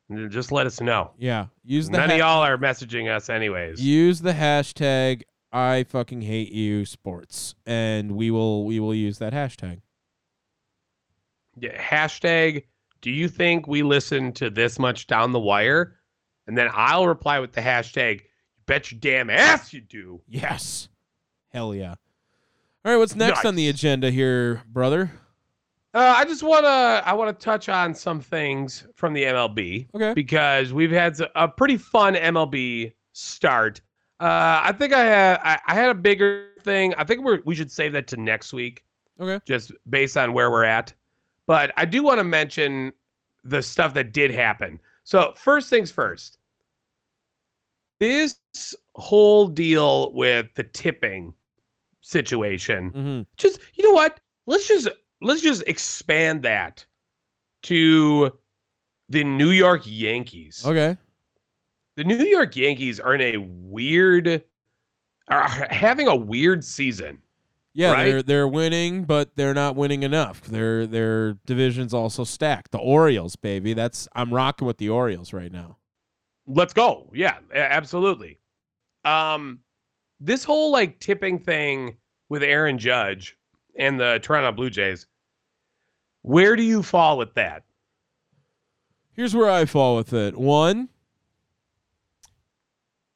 And then just let us know. Yeah. Use the None ha- of y'all are messaging us, anyways. use the hashtag I fucking hate you sports, and we will we will use that hashtag. Yeah, hashtag do you think we listen to this much down the wire and then i'll reply with the hashtag you bet your damn ass you do Yes. Hell yeah. All right, what's next on the agenda here, brother? Uh, i just want to i want to touch on some things from the mlb Okay. because we've had a pretty fun mlb start uh, i think i had I, I had a bigger thing i think we're, we should save that to next week Okay. just based on where we're at. But I do want to mention the stuff that did happen. So, first things first, this whole deal with the tipping situation, Mm-hmm. just you know what? Let's just let's just expand that to the New York Yankees. Okay. The New York Yankees are in a weird are having a weird season. Yeah, Right? they're they're winning, but they're not winning enough. Their their division's also stacked. The Orioles, baby. That's I'm rocking with the Orioles right now. Let's go. Yeah, absolutely. Um, this whole like tipping thing with Aaron Judge and the Toronto Blue Jays. Where do you fall with that? Here's where I fall with it. One,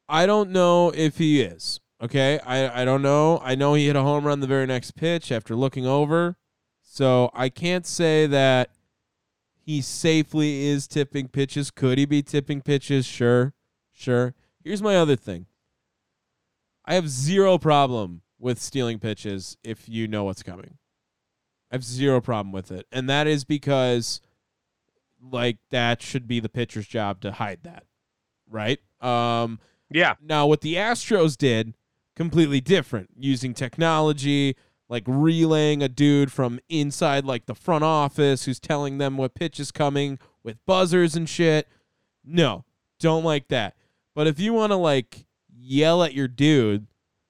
I don't know if he is. Okay. I, I don't know. I know he hit a home run the very next pitch after looking over. So I can't say that he safely is tipping pitches. Could he be tipping pitches? Sure. Sure. Here's my other thing. I have zero problem with stealing pitches if you know what's coming. I have zero problem with it. And that is because like that should be the pitcher's job to hide that. Right? Um Yeah, now what the Astros did completely different using technology like relaying a dude from inside like the front office who's telling them what pitch is coming with buzzers and shit. No, don't like that. But if you want to like yell at your dude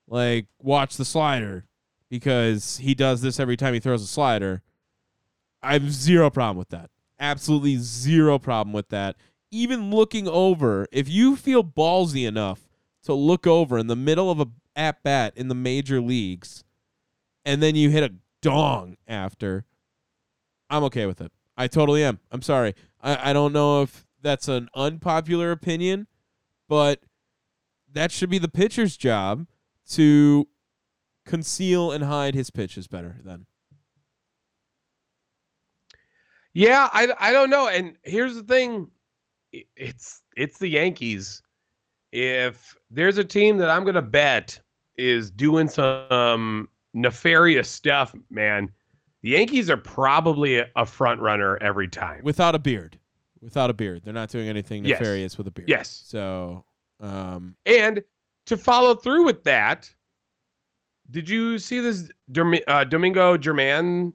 like watch the slider because he does this every time he throws a slider, I have zero problem with that. Absolutely zero problem with that. Even looking over, if you feel ballsy enough to look over in the middle of a at bat in the major leagues, and then you hit a dong after, I'm okay with it. I totally am. I'm sorry. I, I don't know if that's an unpopular opinion, but that should be the pitcher's job to conceal and hide his pitches better then. yeah. I I don't know. And here's the thing, it's it's the Yankees. If there's a team that I'm gonna bet is doing some nefarious stuff, man, the Yankees are probably a, front runner every time. Without a beard. Without a beard. They're not doing anything Yes. nefarious with a beard. Yes. So um And to follow through with that, did you see this Domi- uh, Domingo German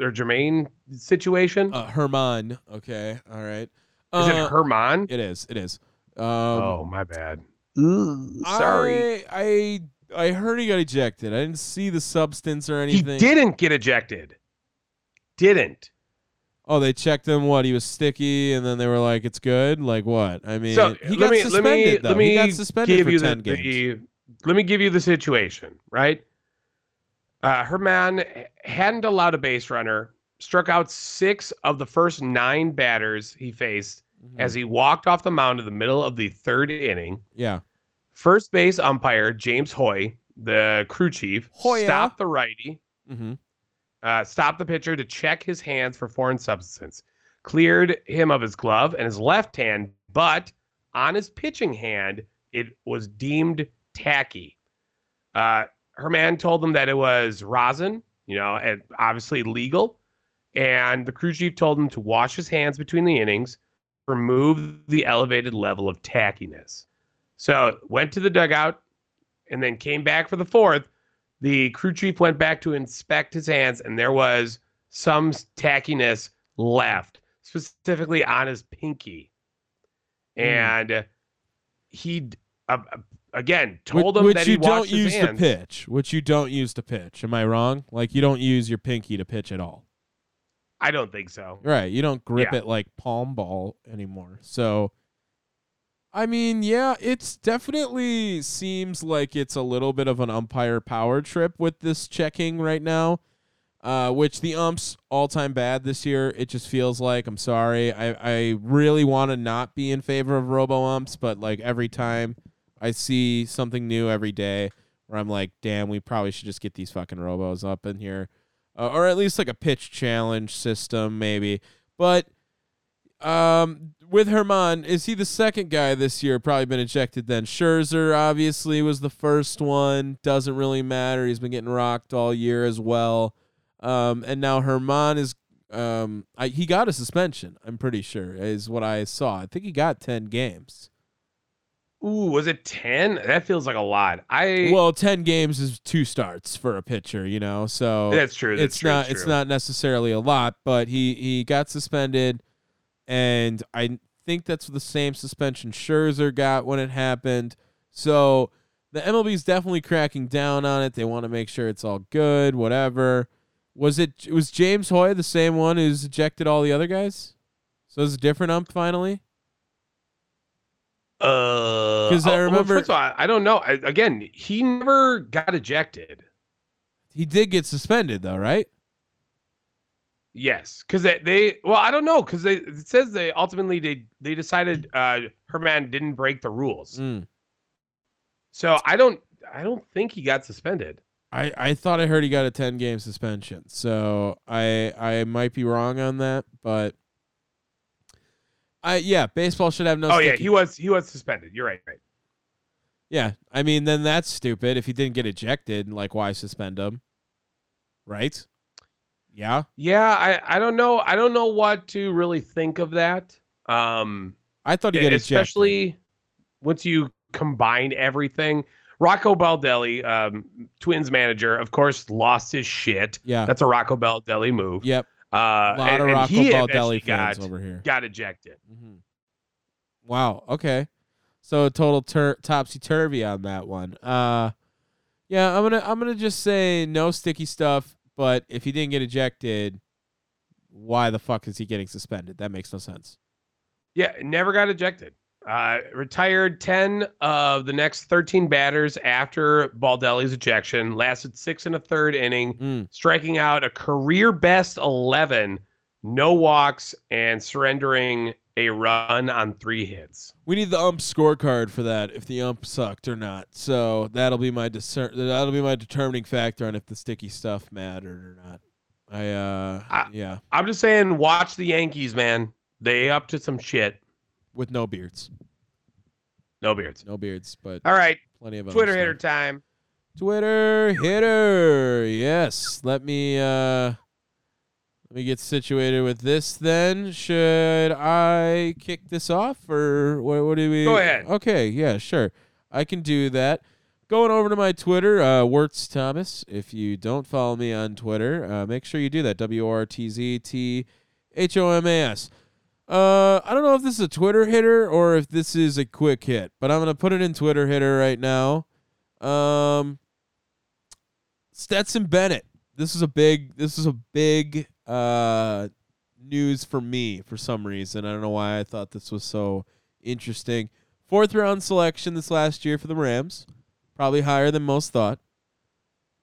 or Jermaine situation? Uh, Herman. Okay. All right. is it Uh, Herman? It is. It is. Um, oh, my bad. Ooh, sorry. I, I I heard he got ejected. I didn't see the substance or anything. he anything. didn't get ejected. Didn't. Oh, they checked him. What he was sticky, and then they were like, "It's good." Like what? I mean, So he let got me suspended. let me though. let me he got suspended give for you ten the, games. the let me give you the situation. Right, uh, Herman hadn't allowed a base runner. Struck out six of the first nine batters he faced Mhm. as he walked off the mound in the middle of the third inning. yeah, First base umpire James Hoye, the crew chief, Hoya. stopped the righty, hmm uh, stopped the pitcher to check his hands for foreign substance, cleared him of his glove and his left hand, but on his pitching hand, it was deemed tacky. Uh, Herman told them that it was rosin, you know, and obviously legal. And the crew chief told him to wash his hands between the innings, remove the elevated level of tackiness. So went to the dugout and then came back for the fourth. The crew chief went back to inspect his hands, and there was some tackiness left, specifically on his pinky. Hmm. And he, uh, again, told Wh- him which that you he don't his use hands. to pitch. Which you don't use to pitch. Am I wrong? Like you don't use your pinky to pitch at all. I don't think so. Right. You don't grip Yeah. it like palm ball anymore. So I mean, yeah, it's definitely seems like it's a little bit of an umpire power trip with this checking right now. Uh, which the umps all time bad this year. It just feels like I'm sorry. I, I really want to not be in favor of robo umps, but like every time I see something new every day where I'm like, damn, we probably should just get these fucking robos up in here uh, or at least like a pitch challenge system, maybe. But um, with Herman, is he the second guy this year? Probably been ejected. Then Scherzer obviously was the first one. Doesn't really matter. He's been getting rocked all year as well. Um, and now Herman is. Um, I, he got a suspension. I'm pretty sure is what I saw. I think he got ten games. Ooh, was it 10? That feels like a lot. I Well, ten games is two starts for a pitcher, you know. So that's true. That's it's true, not that's it's not necessarily a lot, but he he got suspended, and I think that's the same suspension Scherzer got when it happened. So the MLB is definitely cracking down on it. They want to make sure it's all good, whatever. Was it was James Hoye the same one who's ejected all the other guys? So it's a different ump finally. Uh, 'Cause I oh, well, remember- first of all, I don't know. I, again, he never got ejected. He did get suspended though, right? Yes, because they, they well, I don't know because they it says they ultimately they they decided uh Herman didn't break the rules. Mm. So I don't I don't think he got suspended. I, I thought I heard he got a ten game suspension, so I I might be wrong on that, but I yeah, baseball should have no. oh yeah, he was he was suspended. You're right, right. yeah. I mean, then that's stupid. If he didn't get ejected, like why suspend him? Right? Yeah, Yeah, I I don't know. I don't know what to really think of that. Um, I thought he got ejected. especially once you combine everything. Rocco Baldelli, um, Twins manager, of course, lost his shit. Yeah. That's a Rocco Baldelli move. Yep. Uh, A lot and, of Rocco Baldelli fans got, over here. got ejected. Mm-hmm. Wow. Okay. So a total tur- topsy turvy on that one. Uh, yeah, I'm gonna I'm gonna just say no sticky stuff. But if he didn't get ejected, why the fuck is he getting suspended? That makes no sense. Yeah, never got ejected. Uh, retired 10 of the next 13 batters after Baldelli's ejection. Lasted six and a third inning, Mm. striking out a career best 11, no walks, and surrendering a run on three hits. We need the ump scorecard for that. If the ump sucked or not. So that'll be my discer- That'll be my determining factor on if the sticky stuff mattered or not. I uh I- yeah I'm just saying, watch the Yankees, man. They up to some shit. With no beards, No beards. no beards, but All right, plenty of Twitter stuff. hitter time. Twitter hitter. Yes. Let me uh let me get situated with this then. Should I kick this off or what what do we Go ahead. Okay, yeah, sure. I can do that. going over to my Twitter, uh, Wertz Thomas. If you don't follow me on Twitter, uh, make sure you do that. W O R T Z T H O M A S. Uh, I don't know if this is a Twitter hitter or if this is a quick hit, but I'm gonna put it in Twitter hitter right now. Um, Stetson Bennett. This is a big. This is a big uh news for me for some reason. I don't know why I thought this was so interesting. Fourth round selection this last year for the Rams, probably higher than most thought.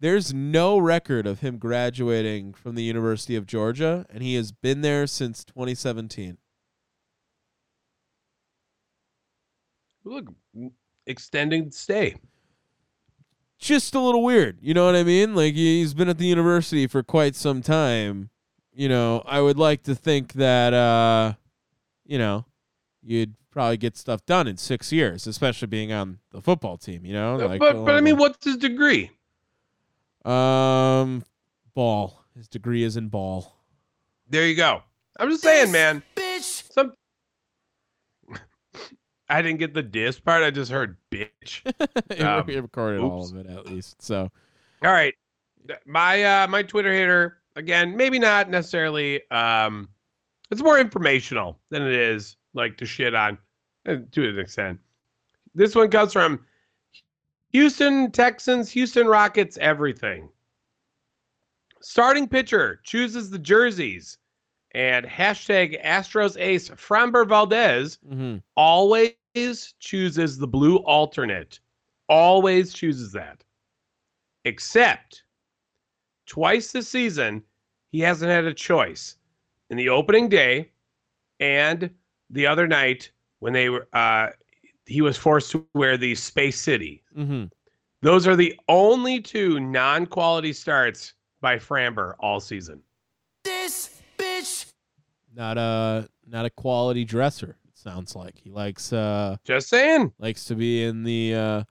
There's no record of him graduating from the University of Georgia, and he has been there since 2017. Look, extending stay. Just a little weird. You know what I mean? Like he's been at the university for quite some time. You know, I would like to think that uh you know, you'd probably get stuff done in 6 years, especially being on the football team, you know? Like, but but I mean, what's his degree? um ball. His degree is in ball. There you go. I'm just saying, man. Bitch. Some. I didn't get the diss part. I just heard bitch. Um, we recorded all of it at least. So, All right, my uh my Twitter hitter again. Maybe not necessarily. Um, it's more informational than it is like to shit on uh, to an extent. This one comes from Houston Texans, Houston Rockets, everything. Starting pitcher chooses the jerseys, and hashtag Astros ace Framber Valdez mhm. always chooses the blue alternate. Always chooses that. Except twice this season, he hasn't had a choice. In the opening day and the other night when they were uh he was forced to wear the Space City. Mm-hmm. Those are the only two non-quality starts by Framber all season. This bitch. Not a not a quality dresser. Sounds like he likes uh Just saying. likes to be in the uh,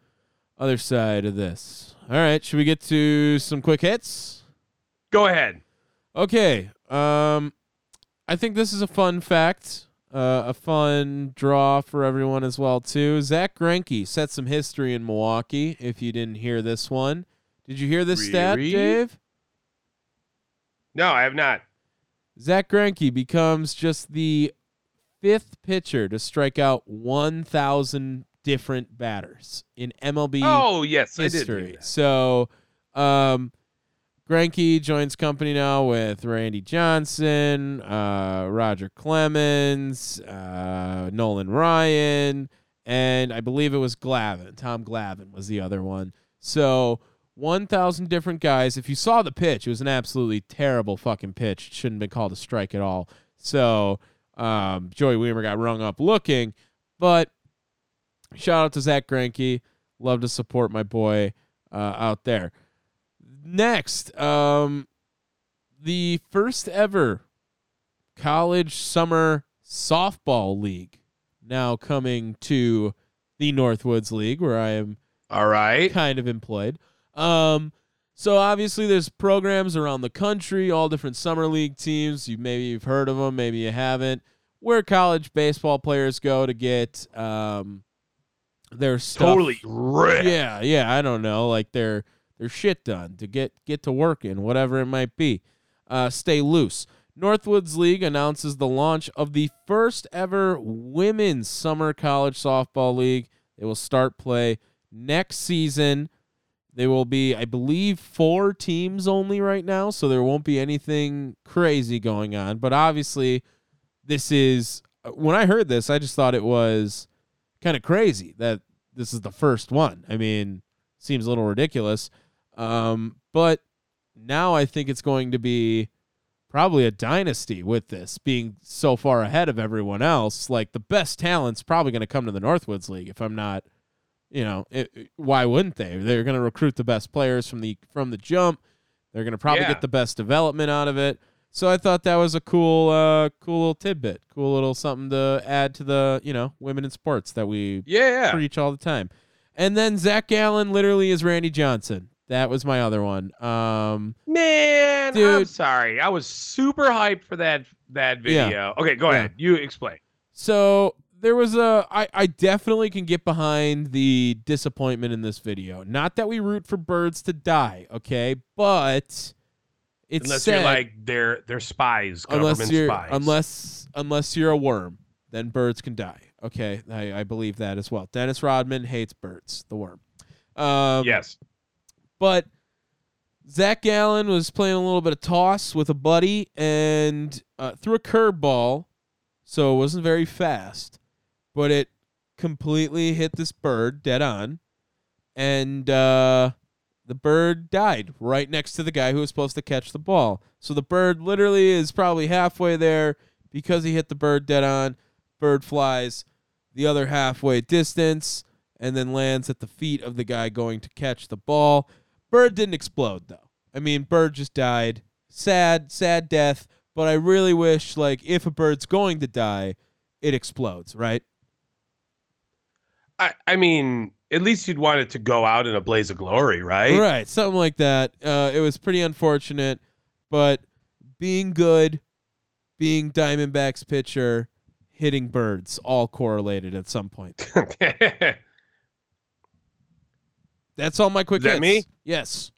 other side of this. All right, should we get to some quick hits? Go ahead. Okay. Um, I think this is a fun fact, uh, a fun draw for everyone as well too. Zach Greinke set some history in Milwaukee. If you didn't hear this one, did you hear this stat, Dave? No, I have not. Zach Greinke becomes just the fifth pitcher to strike out 1,000 different batters in MLB Oh, yes, I did. history. So, um, Greinke joins company now with Randy Johnson, uh, Roger Clemens, uh, Nolan Ryan, and I believe it was Glavine. Tom Glavine was the other one. So, 1,000 different guys. If you saw the pitch, it was an absolutely terrible fucking pitch. It shouldn't have been called a strike at all. So, um, Joey Wiemer got rung up looking. But shout out to Zach Greinke. Love to support my boy uh, out there. Next, um, the first ever college summer softball league now coming to the Northwoods League, where I am All right. kind of employed. Um, so obviously there's programs around the country, all different summer league teams. You maybe you've heard of them, maybe you haven't. Where college baseball players go to get um their stuff. Totally ripped. Yeah, yeah, I don't know, like their their shit done to get get to working, whatever it might be. Uh, stay loose. Northwoods League announces the launch of the first ever women's summer college softball league. It will start play next season. There will be, I believe, four teams only right now, so there won't be anything crazy going on. But obviously, this is when I heard this, I just thought it was kind of crazy that this is the first one. I mean, seems a little ridiculous. Um, but now I think it's going to be probably a dynasty with this being so far ahead of everyone else. Like the best talent's probably going to come to the Northwoods League if I'm not, you know, it, why wouldn't they? They're going to recruit the best players from the from the jump. They're going to probably Yeah. get the best development out of it. So I thought that was a cool uh cool little tidbit, cool little something to add to the, you know, women in sports that we Yeah, yeah. preach all the time. And then Zach Gallen literally is Randy Johnson. That was my other one. Um, Man, I'm sorry. I was super hyped for that that Yeah. video. Okay, go Yeah. ahead. You explain. so there was a I, I definitely can get behind the disappointment in this video. Not that we root for birds to die, okay? But it's Unless sad, you're like they're they're spies, government unless you're spies. unless unless you're a worm, then birds can die. Okay, I, I believe that as well. Dennis Rodman hates birds, the worm. Um, yes. but Zach Gallen was playing a little bit of toss with a buddy and uh, threw a curveball, so it wasn't very fast, but it completely hit this bird dead on, and uh, the bird died right next to the guy who was supposed to catch the ball. So the bird literally is probably halfway there because he hit the bird dead on. Bird flies the other halfway distance and then lands at the feet of the guy going to catch the ball. Bird didn't explode though. I mean, bird just died. Sad, sad death. But I really wish, like, if a bird's going to die, it explodes, right? I, I mean, at least you'd want it to go out in a blaze of glory, right? Right, something like that. Uh, it was pretty unfortunate, but being good, being Diamondbacks pitcher, hitting birds, all correlated at some point. That's all my quick Is that hits. me? Yes.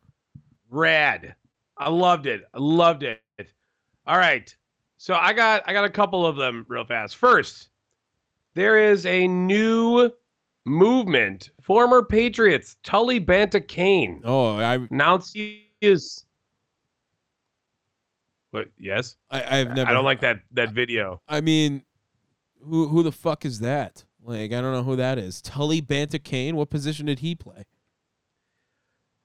Rad. I loved it. I loved it. All right. So I got I got a couple of them real fast. First, there is a new movement. Former Patriots Tully Banta-Cain Oh, I announced he is. What? Yes. I I've never. I don't like that that video. I mean, who who the fuck is that? Like, I don't know who that is. Tully Banta-Cain. What position did he play?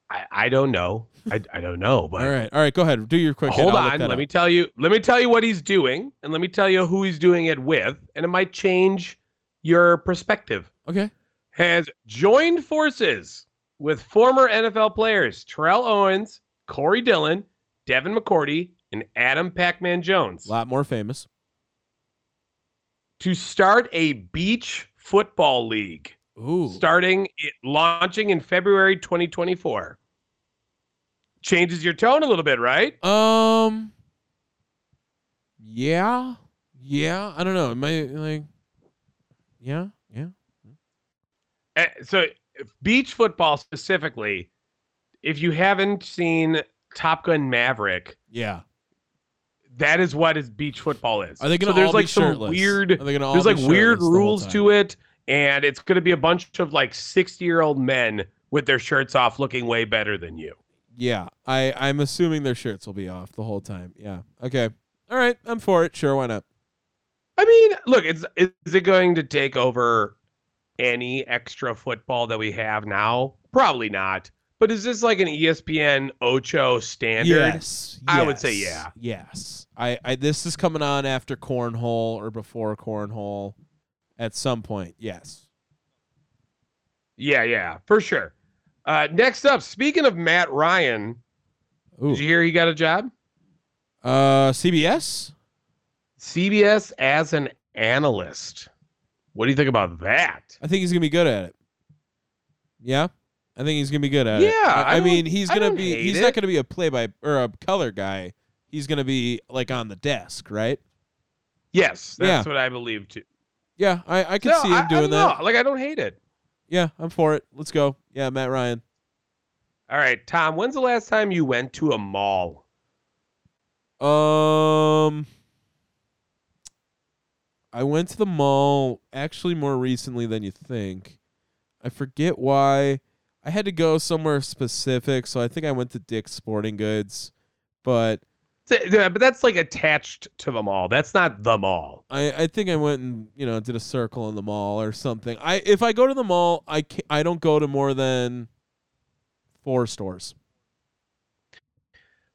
I, I don't know. I, I don't know. But All right, all right. Go ahead. Do your quick. hold on. Let up. me tell you. Let me tell you what he's doing, and let me tell you who he's doing it with, and it might change your perspective. Okay. Has joined forces with former NFL players Terrell Owens, Corey Dillon, Devin McCourty, and Adam Pac-Man Jones A lot more famous. to start a beach football league Ooh. starting launching in February 2024. Changes your tone a little bit, right? Um. Yeah. Yeah. I don't know. Am I like? Yeah. Yeah. Eh, So beach football specifically, if you haven't seen Top Gun Maverick, Yeah. that is what is beach football is. Are they gonna so there's all like be some shirtless? weird Are they gonna all there's like weird shirtless the whole rules to it and it's going to be a bunch of like 60 year old men with their shirts off looking way better than you Yeah. I I'm assuming their shirts will be off the whole time. Yeah. Okay. All right. I'm for it. Sure. Why not? i mean look it's is it going to take over any extra football that we have now probably not but is this like an espn ocho standard Yes. I would say yeah. Yes. I, I this is coming on after cornhole or before cornhole at some point. Yes. yeah yeah for sure uh next up speaking of matt ryan Ooh. did you hear he got a job Uh CBS? cbs as an analyst what do you think about that I think he's gonna be good at it. Yeah, I think he's gonna be good at it. Yeah, I, I mean he's gonna be he's it. not gonna be a play by or a color guy. He's gonna be like on the desk, right? yes that's Yeah. what i believe too Yeah, I I can No, see him I- doing that. Like I don't hate it. Yeah, I'm for it. Let's go. Yeah, Matt Ryan. All right, Tom. When's the last time you went to a mall? Um, I went to the mall actually more recently than you think. I forget why. I had to go somewhere specific, so I think I went to Dick's Sporting Goods, but yeah, But that's like attached to the mall. That's not the mall. I, I think I went and you know did a circle in the mall or something. I if I go to the mall, I ca I don't go to more than four stores.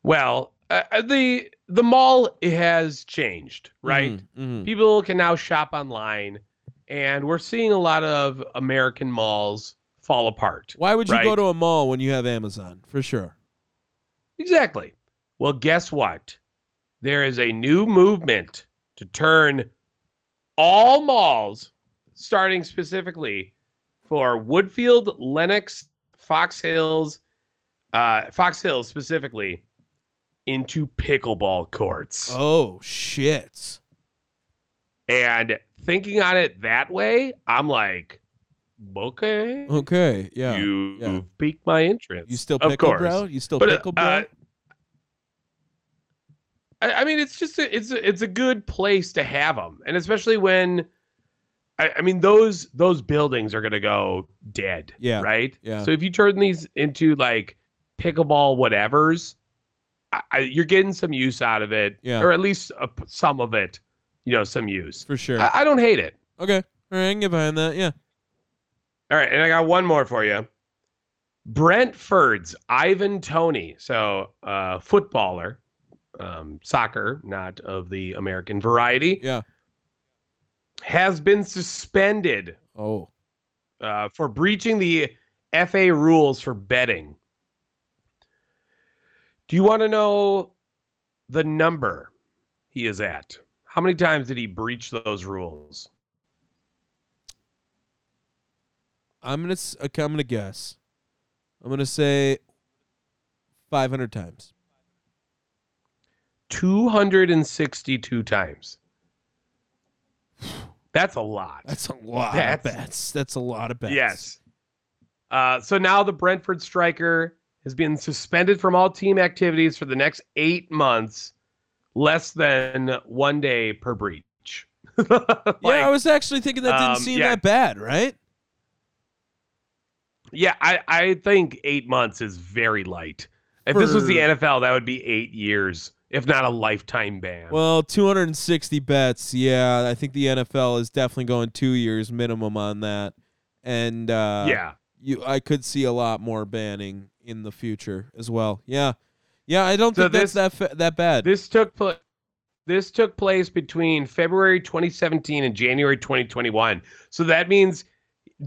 Well, uh, uh, the the mall has changed, right? Mhm, mhm. People can now shop online, and we're seeing a lot of American malls fall apart. Why would you go to a mall when you have Amazon? For sure. Exactly. Well, guess what? There is a new movement to turn all malls, starting specifically for Woodfield, Lenox, Fox Hills, uh, Fox Hills specifically, into pickleball courts. Oh shit. And thinking on it that way, I'm like, okay, Okay, yeah. you yeah. piqued my interest. You still of pickle, course. bro? You still But, pickle, bro? uh, I, I mean, it's just a, it's a, it's a good place to have them, and especially when, I, I mean, those those buildings are gonna go dead. Yeah, Right. yeah. So if you turn these into like pickleball whatever's, I, you're getting some use out of it, Yeah. or at least a, some of it. You know, some use. For sure. I, I don't hate it. okay. All right, I can get behind that. Yeah. All right, and I got one more for you. Brentford's Ivan Toney, so uh, footballer, um, soccer, not of the American variety, Yeah. has been suspended Oh. uh, for breaching the FA rules for betting. Do you want to know the number he is at? How many times did he breach those rules? I'm gonna okay, I'm gonna guess. I'm gonna say 500 times. 262 times. That's a lot. That's a lot That's- of bets. That's a lot of bets. Yes. Uh, so now the Brentford striker has been suspended from all team activities for the next eight months, less than one day per breach. yeah, I was actually thinking that didn't um, seem yeah. that bad, right? yeah, I, I think eight months is very light. If this was the NFL, that would be eight years, if not a lifetime ban. Well, 260 bets. Yeah, I think the NFL is definitely going two years minimum on that, and uh, yeah. you I could see a lot more banning in the future as well. Yeah, yeah, I don't So think that's that fa- that bad. This took place. This took place between February 2017 and January 2021. So that means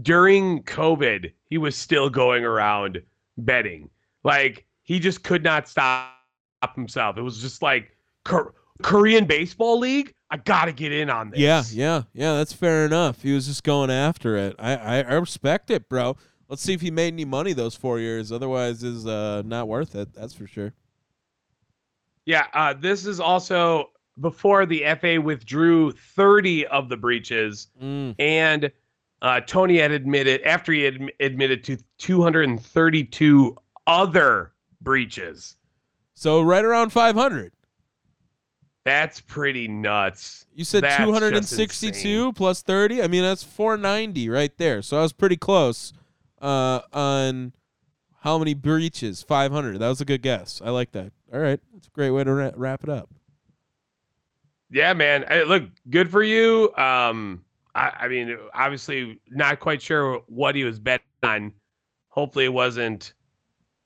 during COVID, he was still going around betting. Like he just could not stop himself. It was just like Kor- Korean baseball league. I gotta get in on this. yeah, yeah, yeah. That's fair enough. He was just going after it. I, I, I respect it, bro. Let's see if he made any money those four years. Otherwise, is uh not worth it. That's for sure. Yeah. Uh, this is also before the FA withdrew 30 of the breaches. Mm. and uh, Toney had admitted after he had admitted to 232 other breaches. So right around 500. That's pretty nuts. You said That's 262 plus 30. I mean, that's 490 right there. So I was pretty close uh, on how many breaches. 500. That was a good guess. I like that. All right, that's a great way to ra- wrap it up. Yeah, man. Hey, look, good for you. Um, I, I mean, obviously, not quite sure what he was betting on. Hopefully, it wasn't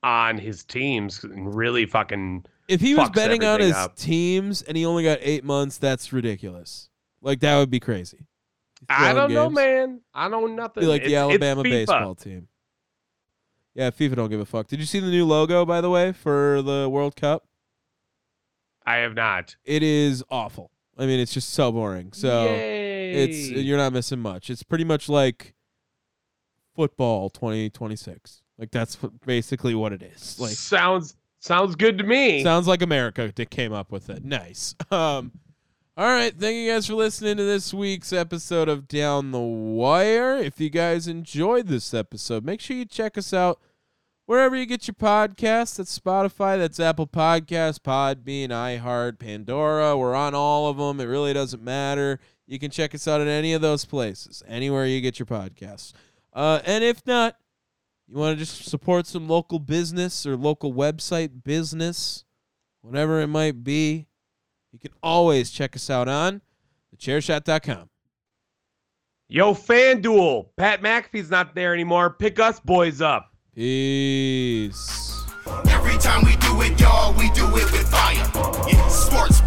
on his teams. and Really, fucking. If he was betting on his up. teams and he only got eight months, that's ridiculous. Like that would be crazy. I don't know, man. I know nothing. Be like the It's- it's Alabama baseball team. Yeah, FIFA don't give a fuck. Did you see the new logo by the way for the World Cup? I have not. It is awful. I mean, it's just so boring. So Yay. it's you're not missing much. It's pretty much like football 2026. Like that's basically what it is. Like sounds sounds good to me. sounds like America that came up with it. Nice. Um all right, thank you guys for listening to this week's episode of Down the Wire. If you guys enjoyed this episode, make sure you check us out wherever you get your podcasts. That's Spotify, that's Apple Podcasts, Podbean, iHeart, Pandora. We're on all of them. It really doesn't matter. You can check us out at any of those places, anywhere you get your podcasts. Uh, and if not, you want to just support some local business or local website business, whatever it might be, you can always check us out on thechairshot.com. Yo, FanDuel. Pat McAfee's not there anymore. Pick us boys up. Peace. Every time we do it, y'all, we do it with fire. Yeah, sports.